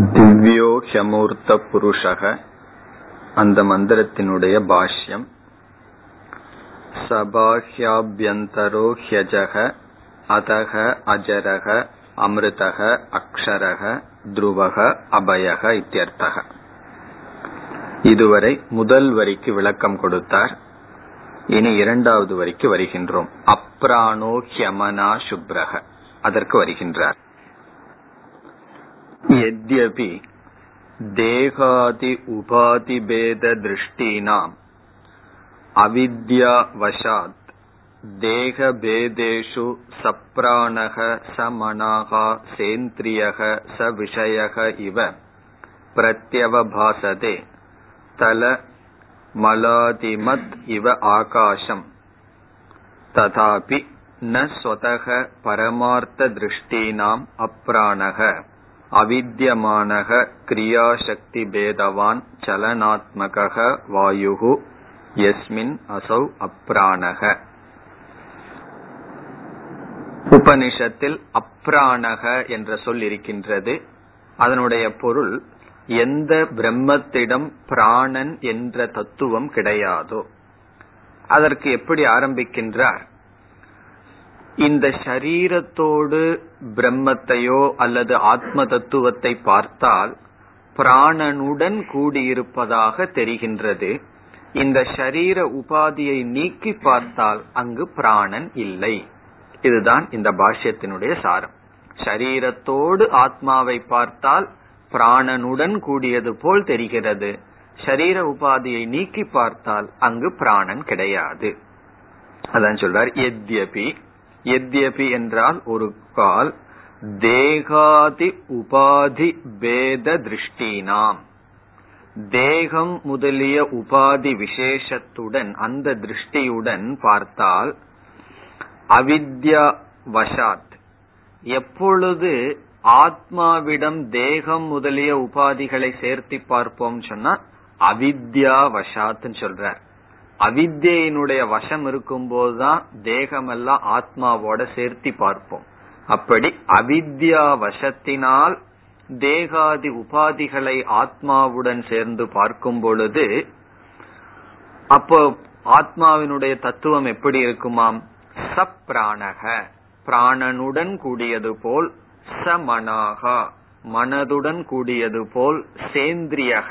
திவ்யோ ஹியமூர்த்த புருஷக அந்த மந்திரத்தினுடைய பாஷ்யம். சபாஹ்யாபியந்தரோ ஹ்யஜக அதக அஜரக அமிர்தக அக்ஷரக துருவக அபயக இத்தியர்த்தக. இதுவரை முதல் வரிக்கு விளக்கம் கொடுத்தார். இனி இரண்டாவது வரிக்கு வருகின்றோம். அப்ராணோ ஹியமனா சுப்ரக. அதற்கு வருகின்றார். எத்யபி தேகாதி உபாதிபேத திருஷ்டீனாம் அவித்யாவசாத் தேகபேதேஷு சப்ராணக சமனாகா சேந்திரியக ச விஷயக இவ பிரத்யவபாசதே தல மலாதிமத் இவ ஆகாசம் ததாபி ந ஸ்வதக பரமார்த்த திருஷ்டீனாம் அப்ராணக அவித்தியமானக கிரியாசக்தி பேதவான் சலனாத்மக வாயுகு எஸ்மின் அசௌ அப்ராணக. உபனிஷத்தில் அப்ராணக என்ற சொல் இருக்கின்றது. அதனுடைய பொருள் எந்த பிரம்மத்திடம் பிராணன் என்ற தத்துவம் கிடையாதோ அதற்கு எப்படி ஆரம்பிக்கின்றார்? இந்த சரீரத்தோடு பிரம்மத்தையோ அல்லது ஆத்ம தத்துவத்தை பார்த்தால் பிராணனுடன் கூடியிருப்பதாக தெரிகின்றது. இந்த ஷரீர உபாதியை நீக்கி பார்த்தால் அங்கு பிராணன் இல்லை. இதுதான் இந்த பாஷ்யத்தினுடைய சாரம். ஷரீரத்தோடு ஆத்மாவை பார்த்தால் பிராணனுடன் கூடியது போல் தெரிகிறது. ஷரீர உபாதியை நீக்கி பார்த்தால் அங்கு பிராணன் கிடையாது. அதான் சொல்றார் எத்யபி எத்யபி என்றால் ஒரு கால் தேகாதி உபாதி பேத திருஷ்டினாம். தேகம் முதலிய உபாதி விசேஷத்துடன் அந்த திருஷ்டியுடன் பார்த்தால் அவித்யா வசாத். எப்பொழுது ஆத்மாவிடம் தேகம் முதலிய உபாதிகளை சேர்த்தி பார்ப்போம் சொன்னா அவித்யா வசாத்னு சொல்றார். அவித்தியினுடைய வசம் இருக்கும்போதுதான் தேகமெல்லாம் ஆத்மாவோட சேர்த்தி பார்ப்போம். அப்படி அவித்யா வசத்தினால் தேகாதி உபாதிகளை ஆத்மாவுடன் சேர்ந்து பார்க்கும் பொழுது அப்போ ஆத்மாவினுடைய தத்துவம் எப்படி இருக்குமாம்? சப்ராணக பிராணனுடன் கூடியது போல் சமனாகா மனதுடன் கூடியது போல் சேந்திரியக.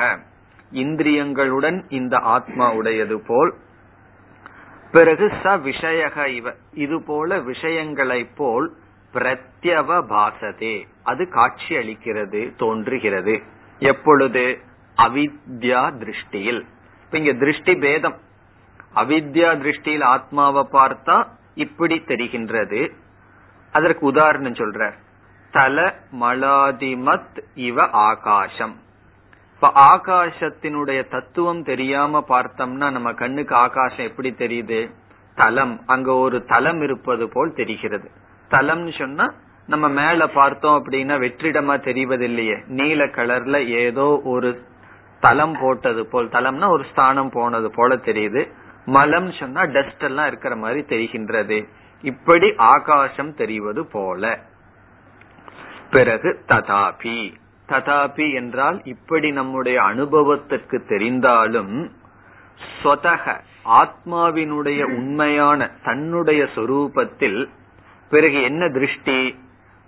இந்திரியங்களுடன் இந்த ஆத்மா உடையது போல் பிறகு ச விஷயக இவ இது போல விஷயங்களை போல் பிரத்யவ பாசதே. அது காட்சி அளிக்கிறது தோன்றுகிறது. எப்பொழுது? அவித்யா திருஷ்டியில். இங்க திருஷ்டி பேதம். அவித்யா திருஷ்டியில் ஆத்மாவை பார்த்தா இப்படி தெரிகின்றது. அதற்கு உதாரணம் சொல்ற தல மலாதிமத் இவ ஆகாசம் இப்ப ஆகாசத்தினுடைய தத்துவம் தெரியாம பார்த்தோம்னா நம்ம கண்ணுக்கு ஆகாசம் எப்படி தெரியுது? தலம். அங்க ஒரு தலம் இருப்பது போல் தெரிகிறது. தலம்னு சொன்னா நம்ம மேல பார்த்தோம் அப்படின்னா வெற்றிடமா தெரிவதில்லையே. நீல கலர்ல ஏதோ ஒரு தலம் போட்டது போல் தலம்னா ஒரு ஸ்தானம் போனது போல தெரியுது. மலம் சொன்னா டஸ்ட் எல்லாம் இருக்கிற மாதிரி தெரிகின்றது. இப்படி ஆகாசம் தெரிவது போல. பிறகு ததாபி. ததாபி என்றால் இப்படி நம்முடைய அனுபவத்திற்கு தெரிந்தாலும் ஸ்வதக ஆத்மாவினுடைய உண்மையான தன்னுடைய சொரூபத்தில் பிறகு என்ன திருஷ்டி?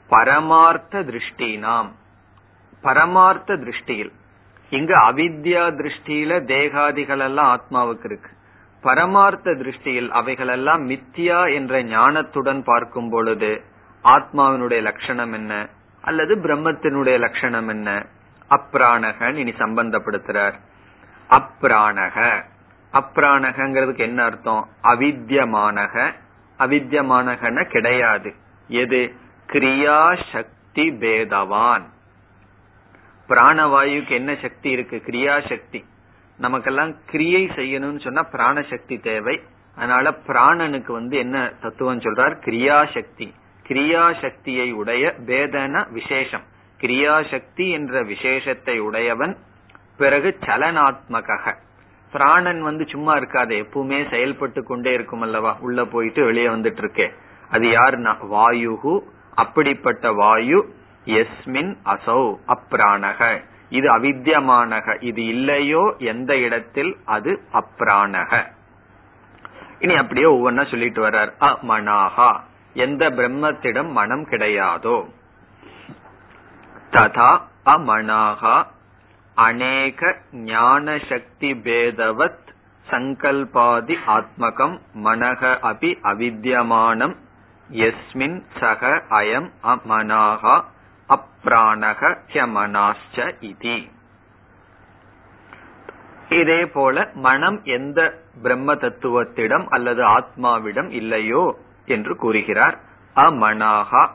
பரமார்த்த திருஷ்டி நாம். பரமார்த்த திருஷ்டியில். இங்கு அவித்யா திருஷ்டியில தேகாதிகள் எல்லாம் ஆத்மாவுக்கு இருக்கு. பரமார்த்த திருஷ்டியில் அவைகளெல்லாம் மித்தியா என்ற ஞானத்துடன் பார்க்கும் பொழுது ஆத்மாவினுடைய லட்சணம் என்ன? அல்லது பிரம்மத்தினுடைய லட்சணம் என்ன? அப்ராணகன் இனி சம்பந்தப்படுத்துறார். அப்ராணக. அப்ராணகங்கிறதுக்கு என்ன அர்த்தம்? அவித்தியமானக அவித்தியமானகன கிடையாது. எது? கிரியா சக்தி பேதவான். பிராணவாயுக்கு என்ன சக்தி இருக்கு? கிரியா சக்தி நமக்கெல்லாம் கிரியை செய்யணும்னு சொன்னா பிராணசக்தி தேவை. அதனால பிராணனுக்கு வந்து என்ன தத்துவம் சொல்றார்? கிரியா சக்தி கிரியாசக்தியை உடைய பேதன விசேஷம். கிரியாசக்தி என்ற விசேஷத்தை உடையவன் பிறகு சலனாத்மக பிராணன் வந்து சும்மா இருக்காது எப்பவுமே செயல்பட்டு கொண்டே இருக்கும் அல்லவா? உள்ள போயிட்டு வெளியே வந்துட்டு இருக்கே. அது யாருன்னா? வாயு அப்படிப்பட்ட வாயு எஸ்மின் அசௌ அப்ராணக இது அவித்தியமானக இது இல்லையோ எந்த இடத்தில்? அது அப்ராணக இனி அப்படியே ஒவ்வொன்னா சொல்லிட்டு வர்றார். அமனாகா எந்த பிரம்மத்திடம் மனம் கிடையாதோ. ததா அமனாகா அநேக ஞான சக்தி பேதவத் சங்கல்பாதி ஆத்மகம் மனக அபி அவித்தியமானம் எஸ்மின் சக அயம் அமனாகா அப்ராணக ஹியமனாச்ச இதி. இதே போல மனம் எந்த பிரம்ம தத்துவத்திடம் அல்லது ஆத்மாவிடம் இல்லையோ என்று கூறுகிறார். அமனாகா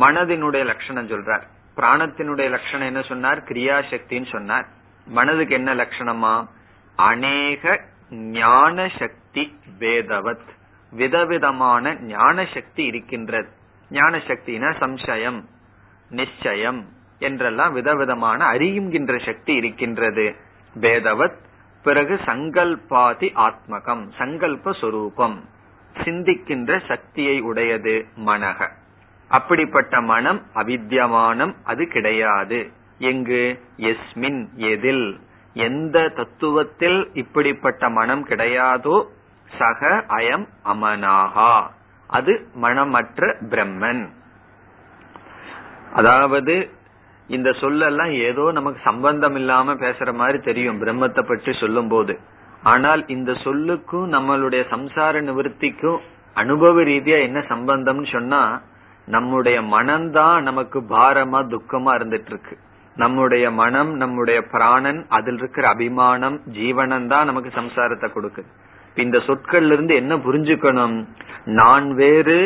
மனதினுடைய லட்சணம் சொல்றார். பிராணத்தினுடைய லட்சணம் என்ன சொன்னார்? கிரியாசக்தின்னு சொன்னார். மனதுக்கு என்ன லட்சணமா? அநேக ஞான சக்தி வேதவத். விதவிதமான ஞான சக்தி இருக்கின்றது. ஞான சக்தினா சம்சயம் நிச்சயம் என்றெல்லாம் விதவிதமான அறியுகின்ற சக்தி இருக்கின்றது. வேதவத் பிறகு சங்கல்பாதி ஆத்மகம் சங்கல்ப சொரூபம். சிந்திக்கின்ற சக்தியை உடையது மனக. அப்படிப்பட்ட மனம் அவித்தியமானம் அது கிடையாது. எங்கு? எஸ்மின் எதில். எந்த தத்துவத்தில் இப்படிப்பட்ட மனம் கிடையாதோ சக அயம் அமனாகா. அது மனமற்ற பிரம்மன். அதாவது இந்த சொல்லெல்லாம் ஏதோ நமக்கு சம்பந்தம் இல்லாம பேசுற மாதிரி தெரியும் பிரம்மத்தை பற்றி சொல்லும் போது ஆனால் இந்த சொல்லுக்கும் நம்மளுடைய சம்சார நிவர்த்திக்கும் அனுபவ ரீதியா என்ன சம்பந்தம்னு சொன்னா நம்முடைய மனம்தான் நமக்கு பாரமா துக்கமா இருந்துட்டு இருக்கு நம்முடைய மனம் நம்முடைய பிராணன் அதில் இருக்கிற அபிமானம் ஜீவனம் தான் நமக்கு சம்சாரத்தை கொடுக்குது. இந்த சொற்கள்ல இருந்து என்ன புரிஞ்சுக்கணும்? நான் வேறு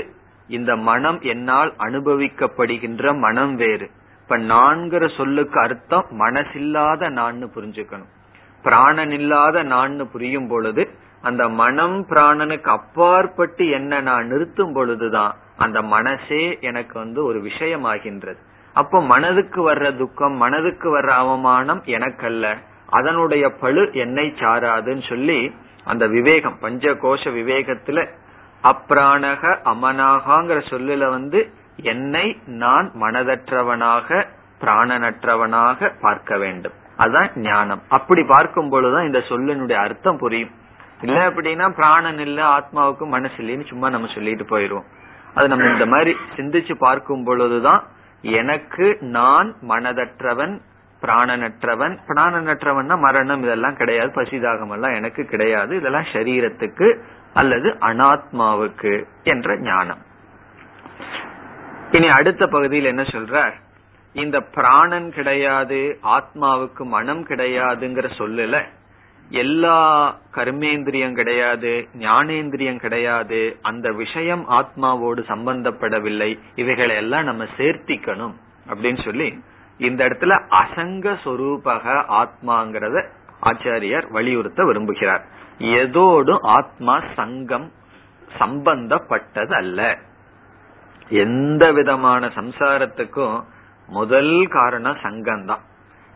இந்த மனம் என்னால் அனுபவிக்கப்படுகின்ற மனம் வேறு. இப்ப நான்கிற சொல்லுக்கு அர்த்தம் மனசில்லாத நான் புரிஞ்சுக்கணும். பிராணன் இல்லாத நான் புரியும் பொழுது அந்த மனம் பிராணனுக்கு அப்பாற்பட்டு என்ன நான் நிறுத்தும் பொழுதுதான் அந்த மனசே எனக்கு வந்து ஒரு விஷயமாகின்றது. அப்போ மனதுக்கு வர்ற துக்கம் மனதுக்கு வர்ற அவமானம் எனக்கல்ல. அதனுடைய பழு என்னை சாராதுன்னு சொல்லி அந்த விவேகம் பஞ்ச கோஷ விவேகத்துல அப்ராணக அமனாகாங்கிற சொல்லுல வந்து என்னை நான் மனதற்றவனாக பிராணனற்றவனாக பார்க்க வேண்டும். அதுதான் ஞானம். அப்படி பார்க்கும் பொழுதுதான் இந்த சொல்லினுடைய அர்த்தம் புரியும். இல்ல அப்படின்னா பிராணன் இல்ல ஆத்மாவுக்கும் மனசு இல்லைன்னு சும்மா நம்ம சொல்லிட்டு போயிருவோம். அது நம்ம இந்த மாதிரி சிந்திச்சு பார்க்கும் பொழுதுதான் எனக்கு நான் மனதற்றவன் பிராணனற்றவன். பிராணனற்றவன்னா மரணம் இதெல்லாம் கிடையாது பசிதாகம் எல்லாம் எனக்கு கிடையாது. இதெல்லாம் சரீரத்துக்கு அல்லது அனாத்மாவுக்கு என்ற ஞானம். இனி அடுத்த பகுதியில் என்ன சொல்றார்? இந்த பிராணன் கிடையாது ஆத்மாவுக்கு மனம் கிடையாதுங்கிற சொல்லல எல்லா கர்மேந்திரியம் கிடையாது ஞானேந்திரியம் கிடையாது அந்த விஷயம் ஆத்மாவோடு சம்பந்தப்படவில்லை இவைகளை எல்லாம் நம்ம சேர்த்திக்கணும் அப்படின்னு சொல்லி இந்த இடத்துல அசங்க சொரூபக ஆத்மாங்கிறத ஆச்சாரியர் வலியுறுத்த விரும்புகிறார். எதோடும் ஆத்மா சங்கம் சம்பந்தப்பட்டது அல்ல எந்த விதமான சம்சாரத்துக்கும் முதல் காரணம் சங்கம் தான்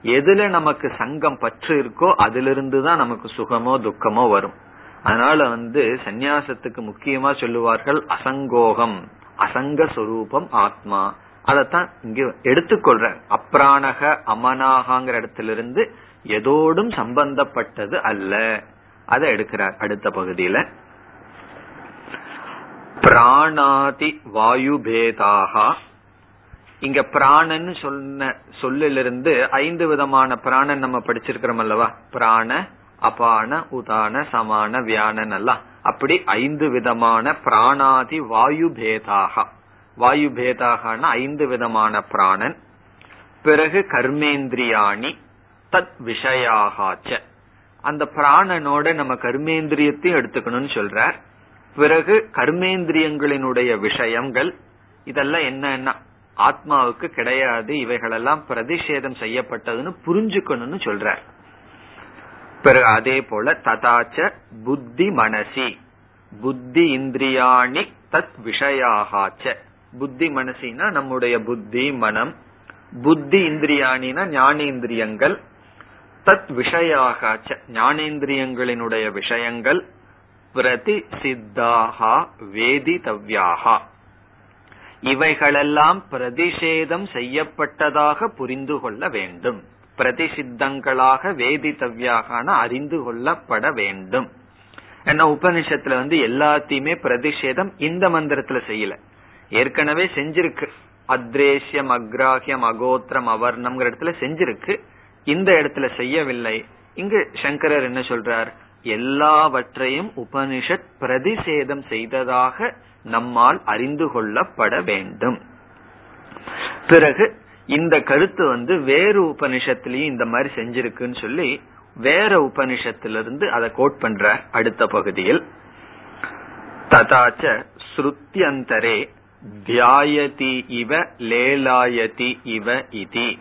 எதுல நமக்கு சங்கம் பற்று இருக்கோ அதிலிருந்து தான் நமக்கு சுகமோ துக்கமோ வரும். அதனால வந்து சந்நியாசத்துக்கு முக்கியமா சொல்லுவார்கள் அசங்கோகம் அசங்க சொரூபம் ஆத்மா. அதத்தான் இங்க எடுத்துக்கொள்ற அப்ராணக அமனாகங்கிற இடத்திலிருந்து எதோடும் சம்பந்தப்பட்டது அல்ல. அதை எடுக்கிறார் அடுத்த பகுதியில. பிராணாதி வாயுபேதாகா இங்க பிராணன் சொன்ன சொல்லிலிருந்து ஐந்து விதமான பிராணன் நம்ம படிச்சிருக்கிறோம் அல்லவா? பிராண அபான உதான சமான வியானன் எல்லாம். அப்படி ஐந்து விதமான பிராணாதி வாயு பேதாக வாயு பேதாகனா ஐந்து விதமான பிராணன். பிறகு கர்மேந்திரியாணி தத் விஷயாகாச்ச. அந்த பிராணனோட நம்ம கர்மேந்திரியத்தையும் எடுத்துக்கணும்னு சொல்றார். பிறகு கர்மேந்திரியங்களினுடைய விஷயங்கள் இதெல்லாம் என்னன்னா ஆத்மாவுக்கு கிடையாது இவைகளெல்லாம் பிரதிஷேதம் செய்யப்பட்டதுன்னு புரிஞ்சுக்கணும்னு சொல்றார். பிறகு அதே போல ததாச்ச புத்தி மனசி. புத்தி இந்திரியாணி தத் விஷயாகாச்ச. புத்தி மனசினா நம்முடைய புத்தி மனம். புத்தி இந்திரியாணினா ஞானேந்திரியங்கள். தத் விஷயாகாச்ச. ஞானேந்திரியங்களினுடைய விஷயங்கள் பிரதி சித்தாகா வேதிதவ்யாகா. இவைகளெல்லாம் பிரதிஷேதம் செய்யப்பட்டதாக புரிந்து கொள்ள வேண்டும். பிரதிசித்தங்களாக வேதித்தவ்யாக அறிந்து கொள்ளப்பட வேண்டும். ஏன்னா உபனிஷத்துல வந்து எல்லாத்தையுமே பிரதிஷேதம் இந்த மந்திரத்துல செய்யல. ஏற்கனவே செஞ்சிருக்கு. அத்ரேஷ்யம் அக்ராஹியம் அகோத்திரம் அவர்ணம்ங்கிற இடத்துல செஞ்சிருக்கு. இந்த இடத்துல செய்யவில்லை. இங்கு சங்கரர் என்ன சொல்றார்? எல்லாவற்றையும் உபனிஷத் பிரதிஷேதம் செய்ததாக நம்மால் அறிந்து கொள்ளப்பட வேண்டும். பிறகு இந்த கருத்து வந்து வேறு உபனிஷத்திலையும் இந்த மாதிரி செஞ்சிருக்குன்னு சொல்லி வேற உபனிஷத்திலிருந்து அதை கோட் பண்ற அடுத்த பகுதியில். ததாச்ச ஸ்ருத்தியந்தரே தியாயதி இவ லேலாயதி இவ இதி.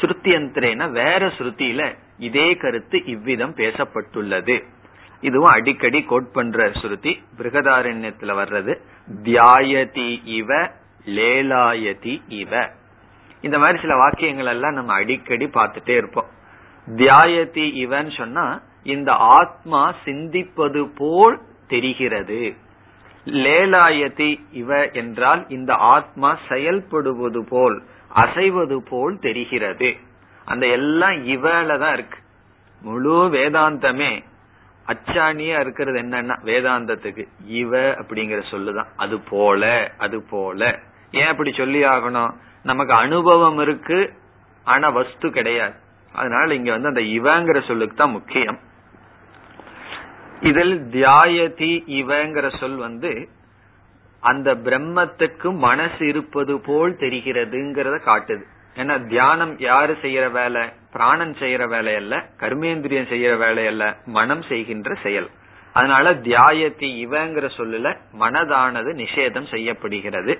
ஸ்ருத்தியந்திரேன வேற ஸ்ருதியில இதே கருத்து இவ்விதம் பேசப்பட்டுள்ளது. இதுவும் அடிக்கடி கோட் பண்ற ஸ்ருதி பிருகதாரண்யத்துல வர்றது தியாயதி இவ லேலாயதி இவ. இந்த மாதிரி சில வாக்கியங்கள் எல்லாம் நம்ம அடிக்கடி பார்த்துட்டே இருப்போம். தியாயதி இவன் சொன்னா இந்த ஆத்மா சிந்திப்பது போல் தெரிகிறது. லேலாயதி இவ என்றால் இந்த ஆத்மா செயல்படுவது போல் அசைவது போல் தெரிகிறது. அந்த எல்லாம் இவல தான் இருக்கு. முழு வேதாந்தமே அச்சாணியா இருக்கிறது என்னன்னா வேதாந்தத்துக்கு. இவ அப்படிங்கிற சொல்லுதான். அது போல அது போல. ஏன் அப்படி சொல்லி ஆகணும்? நமக்கு அனுபவம் இருக்கு ஆனா வஸ்து கிடையாது. அதனால இங்க வந்து அந்த இவங்கிற சொல்லுக்கு தான் முக்கியம். இதில் தியாயதி இவங்கிற சொல் வந்து அந்த பிரம்மத்துக்கு மனசு இருப்பது போல் தெரிகிறதுங்கிறத காட்டுது. ஏன்னா தியானம் யாரு செய்யற வேலை? பிராணன் செய்யற வேலை அல்ல கர்மேந்திரியம் செய்யற வேலை அல்ல மனம் செய்கின்ற செயல். அதனால தியாயத்தி இவங்கிற சொல்லுல மனதானது நிஷேதம் செய்யப்படுகிறது.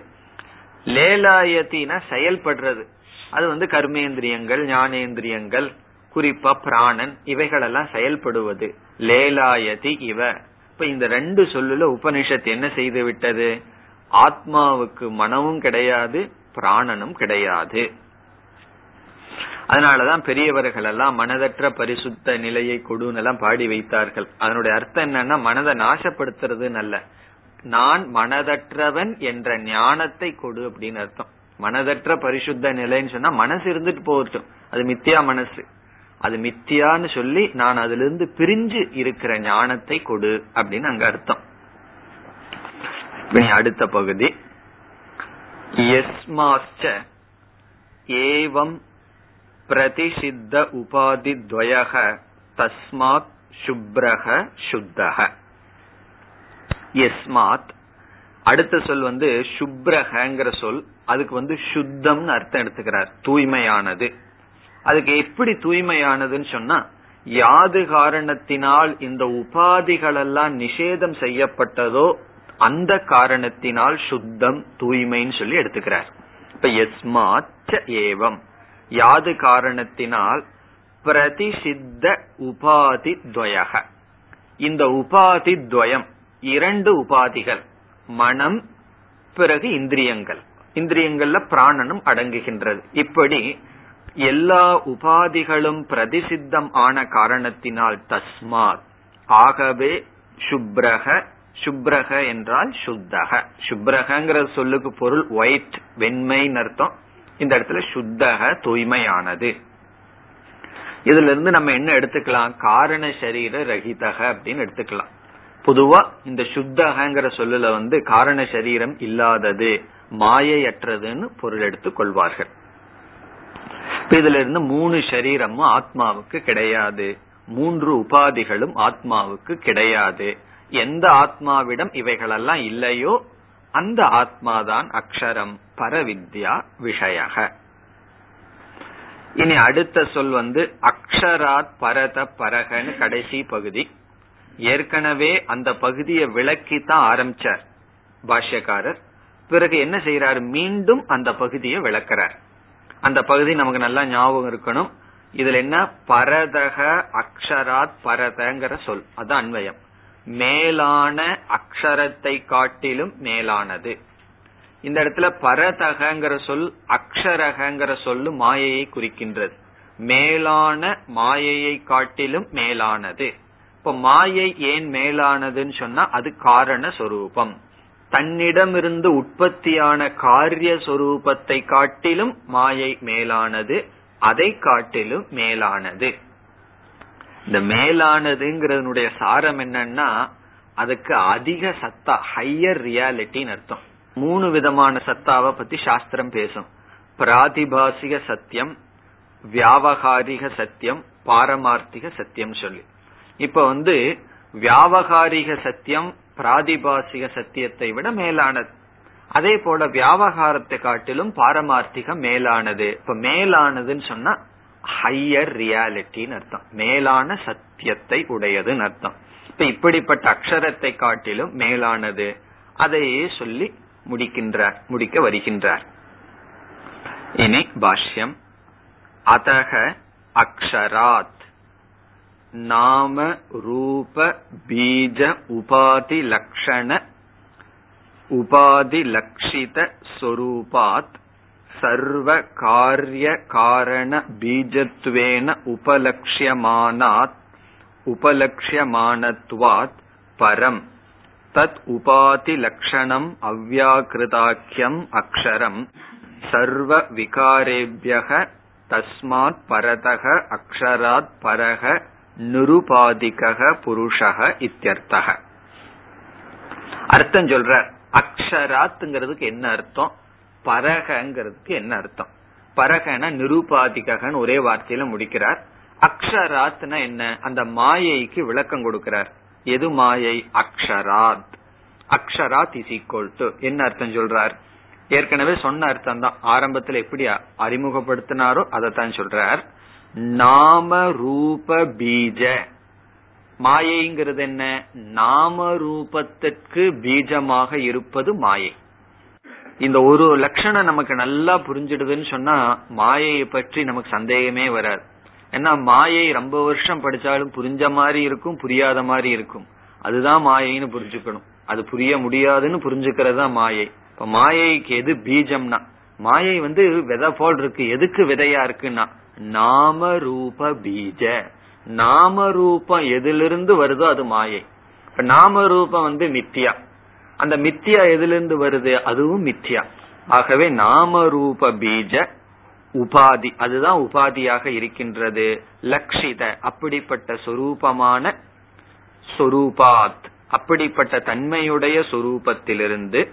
லேலாயத்தின செயல்படுறது. அது வந்து கர்மேந்திரியங்கள் ஞானேந்திரியங்கள் குறிப்பா பிராணன் இவைகளெல்லாம் செயல்படுவது. லேலாயதி இவ. இப்ப இந்த ரெண்டு சொல்லுல உபனிஷத் என்ன செய்து விட்டது? ஆத்மாவுக்கு மனமும் கிடையாது பிராணனும் கிடையாது. அதனாலதான் பெரியவர்கள் எல்லாம் மனதற்ற பரிசுத்த நிலையை கொடுன்னு எல்லாம் பாடி வைத்தார்கள். அதனுடைய அர்த்தம் என்னன்னா மனதை நாசப்படுத்துறது நல்ல. நான் மனதற்றவன் என்ற ஞானத்தை கொடு அப்படின்னு அர்த்தம். மனதற்ற பரிசுத்த நிலைன்னு சொன்னா மனசு இருந்துட்டு போகட்டும். அது மித்தியா மனசு. அது மித்தியான்னு சொல்லி நான் அதுல இருந்து பிரிஞ்சு இருக்கிற ஞானத்தை கொடு அப்படின்னு அங்க அர்த்தம். அடுத்த பகுதி. எஸ்மாஸ்ட ஏவம் பிரதிஷித்த உபாதி துவயக தஸ்மாத் சுப்ரக சுத்தக எஸ்மாத் அடுத்த சொல் வந்து சுப்ரகங்கிற சொல் அதுக்கு வந்து சுத்தம்னு அர்த்தம் எடுத்துக்கிறார் தூய்மையானது. அதுக்கு எப்படி தூய்மையானதுன்னு சொன்னா யாது காரணத்தினால் இந்த உபாதிகள் எல்லாம் நிஷேதம் செய்யப்பட்டதோ அந்த காரணத்தினால் சுத்தம் தூய்மைன்னு சொல்லி எடுத்துக்கிறார். இப்ப எஸ்மாச்ச ஏவம். யாது காரணத்தினால் பிரதிசித்த உபாதி துவயக இந்த உபாதி துவயம் இரண்டு உபாதிகள் மனம் பிறகு இந்திரியங்கள். இந்திரியங்கள்ல பிராணனும் அடங்குகின்றது. இப்படி எல்லா உபாதிகளும் பிரதிசித்தம் ஆன காரணத்தினால் தஸ்மாத் ஆகவே சுப்ரக சுப்ரக என்றால் சுத்தக. சுப்ரகங்கிற சொல்லுக்கு பொருள் ஒயிட் வெண்மைன்னு அர்த்தம். இந்த இடத்துல சுத்தக தூய்மையானது. இதுல இருந்து நம்ம என்ன எடுத்துக்கலாம்? காரண சரீர ரகிதக அப்படின்னு எடுத்துக்கலாம். பொதுவா இந்த சுத்தகங்கிற சொல்லுல வந்து காரண சரீரம் இல்லாதது மாயையற்றதுன்னு பொருள் எடுத்துக் கொள்வார்கள். இதுல இருந்து மூணு சரீரமும் ஆத்மாவுக்கு கிடையாது. மூன்று உபாதிகளும் ஆத்மாவுக்கு கிடையாது. எந்த ஆத்மாவிடம் இவைகளெல்லாம் இல்லையோ அந்த ஆத்மாதான் அக்ஷரம் பரவித்யா விஷயக. இனி அடுத்த சொல் வந்து அக்ஷராத் பரத பரகன்னு கடைசி பகுதி. ஏற்கனவே அந்த பகுதியை விளக்கி தான் ஆரம்பிச்சார் பாஷ்யக்காரர். பிறகு என்ன செய்யறாரு மீண்டும் அந்த பகுதியை விளக்கிறார். அந்த பகுதி நமக்கு நல்லா ஞாபகம் இருக்கணும். இதுல என்ன? பரதக அக்ஷராத் பரதங்கிற சொல். அது அன்வயம். மேலான அக்ஷரத்தை காட்டிலும் மேலானது. இந்த இடத்துல பரதகங்கிற சொல் அக்ஷரகங்கிற சொல்லு மாயையை குறிக்கின்றது. மேலான மாயையை காட்டிலும் மேலானது. இப்ப மாயை ஏன் மேலானதுன்னு சொன்னா அது காரண சொரூபம். தன்னிடமிருந்து உற்பத்தியான காரிய சொரூபத்தை காட்டிலும் மாயை மேலானது அதை காட்டிலும் மேலானது. இந்த மேலானதுங்கிறதுனுடைய சாரம் என்னன்னா அதுக்கு அதிக சத்தா ஹையர் ரியாலிட்டின்னு அர்த்தம். மூணு விதமான சத்தாவை பத்தி சாஸ்திரம் பேசும். பிராதிபாசிக சத்தியம் வியாவகாரிக சத்தியம் பாரமார்த்திக சத்தியம் சொல்லி. இப்ப வந்து வியாவகாரிக சத்தியம் பிராதிபாசிக சத்தியத்தை விட மேலானது. அதே போல வியாவகாரத்தை காட்டிலும் பாரமார்த்திகம் மேலானது. இப்ப மேலானதுன்னு சொன்னா ஹையர் ரியாலிட்டின்னு அர்த்தம். மேலான சத்தியத்தை உடையதுன்னு அர்த்தம். இப்ப இப்படிப்பட்ட அக்ஷரத்தை காட்டிலும் மேலானது அதையே சொல்லி முடிக்கின்றார் முடிக்க வருகின்றார். இனி பாஷ்யம். அதக அக்ஷராத். நாம ரூப பீஜ உபாதி லக்ஷண உபாதி லக்ஷித ஸ்வரூபாத் சர்வ காரிய காரண பீஜத்வேன உபலக்ஷியமானாத் உபலக்ஷியமானத்வாத் பரம். தத் உபாதி லட்சணம் அவ்யாக்கிருதாக்கியம் அக்ஷரம். சர்வ விகாரேபியக தஸ்மாத் பரதக அக்ஷராத் பரக நிருபாதிக புருஷக இத்தியர்த்தக. அர்த்தம் சொல்ற அக்ஷராத்ங்கிறதுக்கு என்ன அர்த்தம்? பரகங்கிறதுக்கு என்ன அர்த்தம்? பரகன நிருபாதிகன்னு ஒரே வார்த்தையில முடிக்கிறார். அக்ஷராத்னா என்ன? அந்த மாயைக்கு விளக்கம் கொடுக்கிறார். எது மாயை? அக்ஷராத். அக்ஷராத் இஸ் ஈக்வல் டு என்ன அர்த்தம் சொல்றார்? ஏற்கனவே சொன்ன அர்த்தம் தான் ஆரம்பத்தில் எப்படி அறிமுகப்படுத்தினாரோ அதைத்தான் சொல்றார். நாம ரூப பீஜ. மாயைங்கிறது என்ன? நாம ரூபத்திற்கு பீஜமாக இருப்பது மாயை. இந்த ஒரு லட்சணம் நமக்கு நல்லா புரிஞ்சிடுதுன்னு சொன்னா மாயையை பற்றி நமக்கு சந்தேகமே வராது. ஏன்னா மாயை ரொம்ப வருஷம் படிச்சாலும் புரிஞ்ச மாதிரி இருக்கும் புரியாத மாதிரி இருக்கும். அதுதான் மாயைன்னு புரிஞ்சுக்கணும். அது புரிய முடியாதுன்னு புரிஞ்சுக்கிறது தான் மாயை. இப்ப மாயைக்கு எது பீஜம்னா? மாயை வந்து விதை போல் இருக்கு. எதுக்கு விதையா இருக்குன்னா நாம ரூப பீஜ. நாம ரூபம் எதிலிருந்து வருதோ அது மாயை. இப்ப நாம ரூபம் வந்து மித்தியா. அந்த மித்தியா எதிலிருந்து வருது? அதுவும் மித்தியா. ஆகவே நாம ரூப பீஜ உபாதி. அதுதான் உபாதியாக இருக்கின்றது. லக்ஷித அப்படிப்பட்ட சொரூபமான சொரூபாத். அப்படிப்பட்ட தன்மையுடைய சொரூபத்திலிருந்து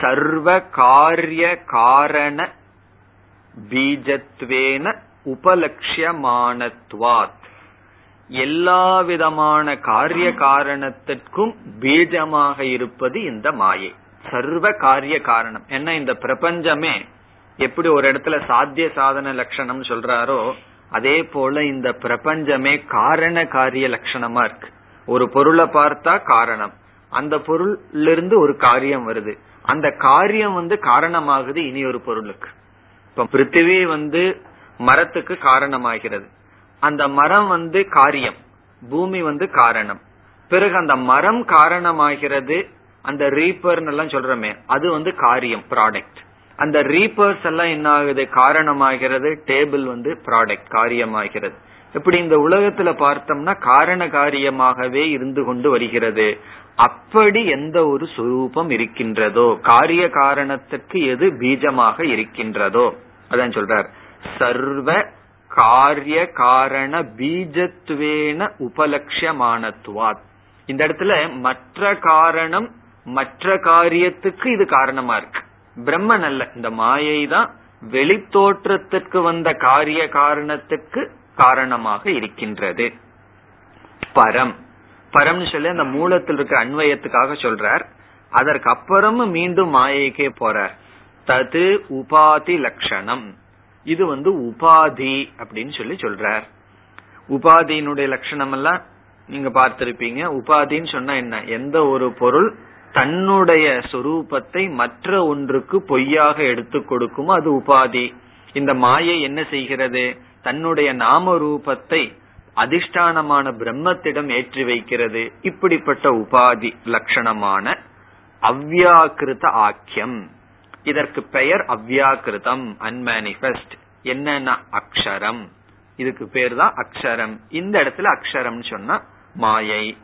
சர்வ காரிய காரண பீஜத்வேன உபலட்சியமானத்வாத் எல்லா விதமான காரிய காரணத்திற்கும் பீஜமாக இருப்பது இந்த மாயை. சர்வ காரிய காரணம் என்ன இந்த பிரபஞ்சமே எப்படி ஒரு இடத்துல சாத்திய சாதன லட்சணம் சொல்றாரோ அதே போல இந்த பிரபஞ்சமே காரண காரிய லட்சணமா இருக்கு. ஒரு பொருளை பார்த்தா காரணம். அந்த பொருளிலிருந்து ஒரு காரியம் வருது. அந்த காரியம் வந்து காரணமாகுது இனி ஒரு பொருளுக்கு. இப்ப பிருத்திவி வந்து மரத்துக்கு காரணமாகிறது. அந்த மரம் வந்து காரியம். பூமி வந்து காரணம். பிறகு அந்த மரம் காரணமாகிறது அந்த ரீப்பர் எல்லாம் சொல்றமே அது வந்து காரியம் ப்ராடக்ட் அந்த ரீப்பர்ஸ் எல்லாம் என்ன ஆகுது காரணமாகிறது டேபிள் வந்து ப்ராடக்ட் காரியமாகிறது. இப்படி இந்த உலகத்துல பார்த்தோம்னா காரண காரியமாகவே இருந்து கொண்டு வருகிறது. அப்படி எந்த ஒரு சுரூபம் இருக்கின்றதோ காரிய காரணத்துக்கு எது பீஜமாக இருக்கின்றதோ அதான் சொல்றார். சர்வ காரிய காரண பீஜத்துவேன உபலட்சியமானத்துவாத் இந்த இடத்துல மற்ற காரணம் மற்ற காரியத்துக்கு இது காரணமா இருக்கு. பிரம்மன் அல்ல. இந்த மாயை தான் வெளித்தோற்றத்திற்கு வந்த காரிய காரணத்துக்கு காரணமாக இருக்கின்றது. பரம். பரம்னு சொல்லி அந்த மூலத்தில் இருக்க அன்வயத்துக்காக சொல்றார். அதற்கு அப்புறமும் மீண்டும் மாயைக்கே போறார். தது உபாதி லட்சணம் இது வந்து உபாதி அப்படின்னு சொல்லி சொல்றார். உபாதியினுடைய லட்சணம் எல்லாம் நீங்க பார்த்திருப்பீங்க. உபாதின்னு சொன்னா என்ன? எந்த ஒரு பொருள் தன்னுடைய சொரூபத்தை மற்ற ஒன்றுக்கு பொய்யாக எடுத்து கொடுக்குமோ அது உபாதி. இந்த மாயை என்ன செய்கிறது? தன்னுடைய நாம ரூபத்தை அதிஷ்டானமான பிரம்மத்திடம் ஏற்றி வைக்கிறது. இப்படிப்பட்ட உபாதி லட்சணமான அவ்யாக்கிருத ஆக்கியம். இதற்கு பெயர் அவ்யாக்கிருதம் அன்மேனிபெஸ்ட் என்னன்னா அக்ஷரம். இதுக்கு பேர் தான் அக்ஷரம். இந்த இடத்துல அக்ஷரம் சொன்னா மாயை.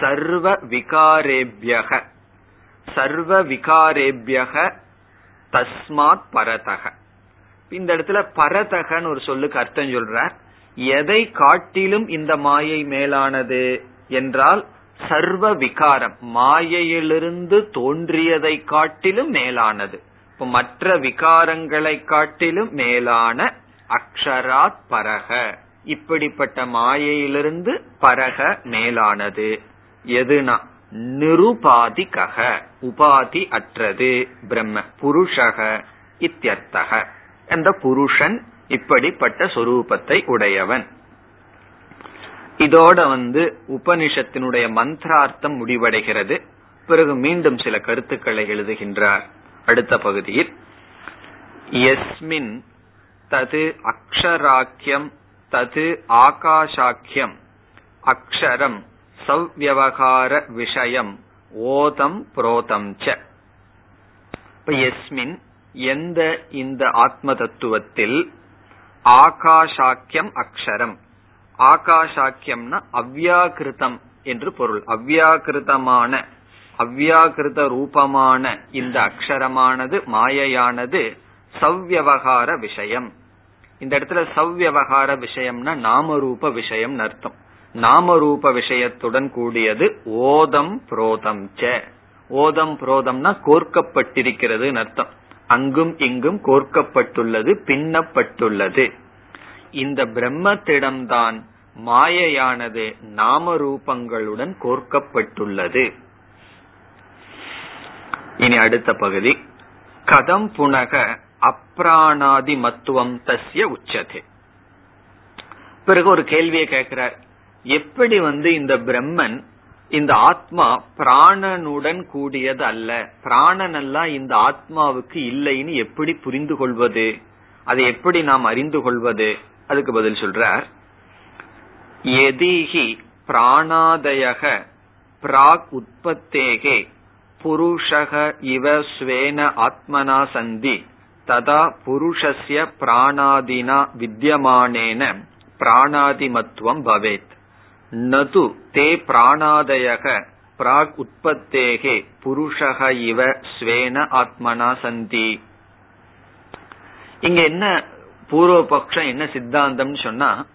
சர்வ விகாரேபியக. சர்வ விகாரேபியக தஸ்மாத் பரதக. இந்த இடத்துல பரதகன்னு ஒரு சொல்லுக்கு அர்த்தம் சொல்ற எதை காட்டிலும் இந்த மாயை மேலானது என்றால் சர்வ விகாரம் மாயையிலிருந்து தோன்றியதை காட்டிலும் மேலானது. இப்போ மற்ற விகாரங்களை காட்டிலும் மேலான அக்ஷராத் பரக. இப்படிப்பட்ட மாயையிலிருந்து பரக மேலானது. எதுனா? நிருபாதிகக. உபாதி அற்றது. பிரம்ம புருஷக இத்தியர்த்தக. அந்த புருஷன் இப்படிப்பட்ட சொரூபத்தை உடையவன். இதோட வந்து உபனிஷத்தினுடைய மந்திரார்த்தம் முடிவடைகிறது. பிறகு மீண்டும் சில கருத்துக்களை எழுதுகின்றார். அடுத்த பகுதியில் எஸ்மின் தது அக்ஷராக்கியம் தது ஆகாஷாக்கியம் அக்ஷரம் சவ்யவகார விஷயம் ஓதம் புரோதம் ச. எஸ்மின் எந்த இந்த ஆத்ம தத்துவத்தில் ஆகாஷாக்கியம் அக்ஷரம் ஆகாஷாக்கியம்னா அவ்யாகிருதம் என்று பொருள். அவ்யாகிருதமான அவ்யாகிருத ரூபமான இந்த அக்ஷரமானது மாயையானது சவ்யவகார விஷயம். இந்த இடத்துல சவ்யவகார விஷயம்னா நாமரூப விஷயம் அர்த்தம். நாமரூப விஷயத்துடன் கூடியது ஓதம் புரோதம் ச. ஓதம் புரோதம்னா கோர்க்கப்பட்டிருக்கிறது அர்த்தம். அங்கும் இங்கும் கோர்க்கப்பட்டுள்ளது பின்னப்பட்டுள்ளது. இந்த பிரம்மத்திடம்தான் மாயையானது நாம ரூபங்களுடன் கோர்க்கப்பட்டுள்ளது. இனி அடுத்த பகுதி. கதம் புனக அப்ராணாதி மத்துவம் தஸ்ய உச்சதே. பிறகு ஒரு கேள்வியை கேட்கிறார். எப்படி வந்து இந்த பிரம்மன் இந்த ஆத்மா பிராணனுடன் கூடியது அல்ல? பிராணன் எல்லாம் இந்த ஆத்மாவுக்கு இல்லைன்னு எப்படி புரிந்து கொள்வது? அதை எப்படி நாம் அறிந்து கொள்வது? அதுக்கு பதில் சொல்றார். எதிகி பிராணாதயக பிராக் உற்பத்தேகே புருஷக இவ ஸ்வேன ஆத்மனா சந்தி ததா புருஷஸ்ய பிராணாதினா வித்தியமானேன பிராணாதிமத்துவம் பவேத். நது தே பிராணாதயக பிராக் உற்பத்தேகே புருஷக இவ ஸ்வேன ஆத்மனா சந்தி. இங்க என்ன பூர்வபக்ஷம் என்ன சித்தாந்தம்னு சொன்னா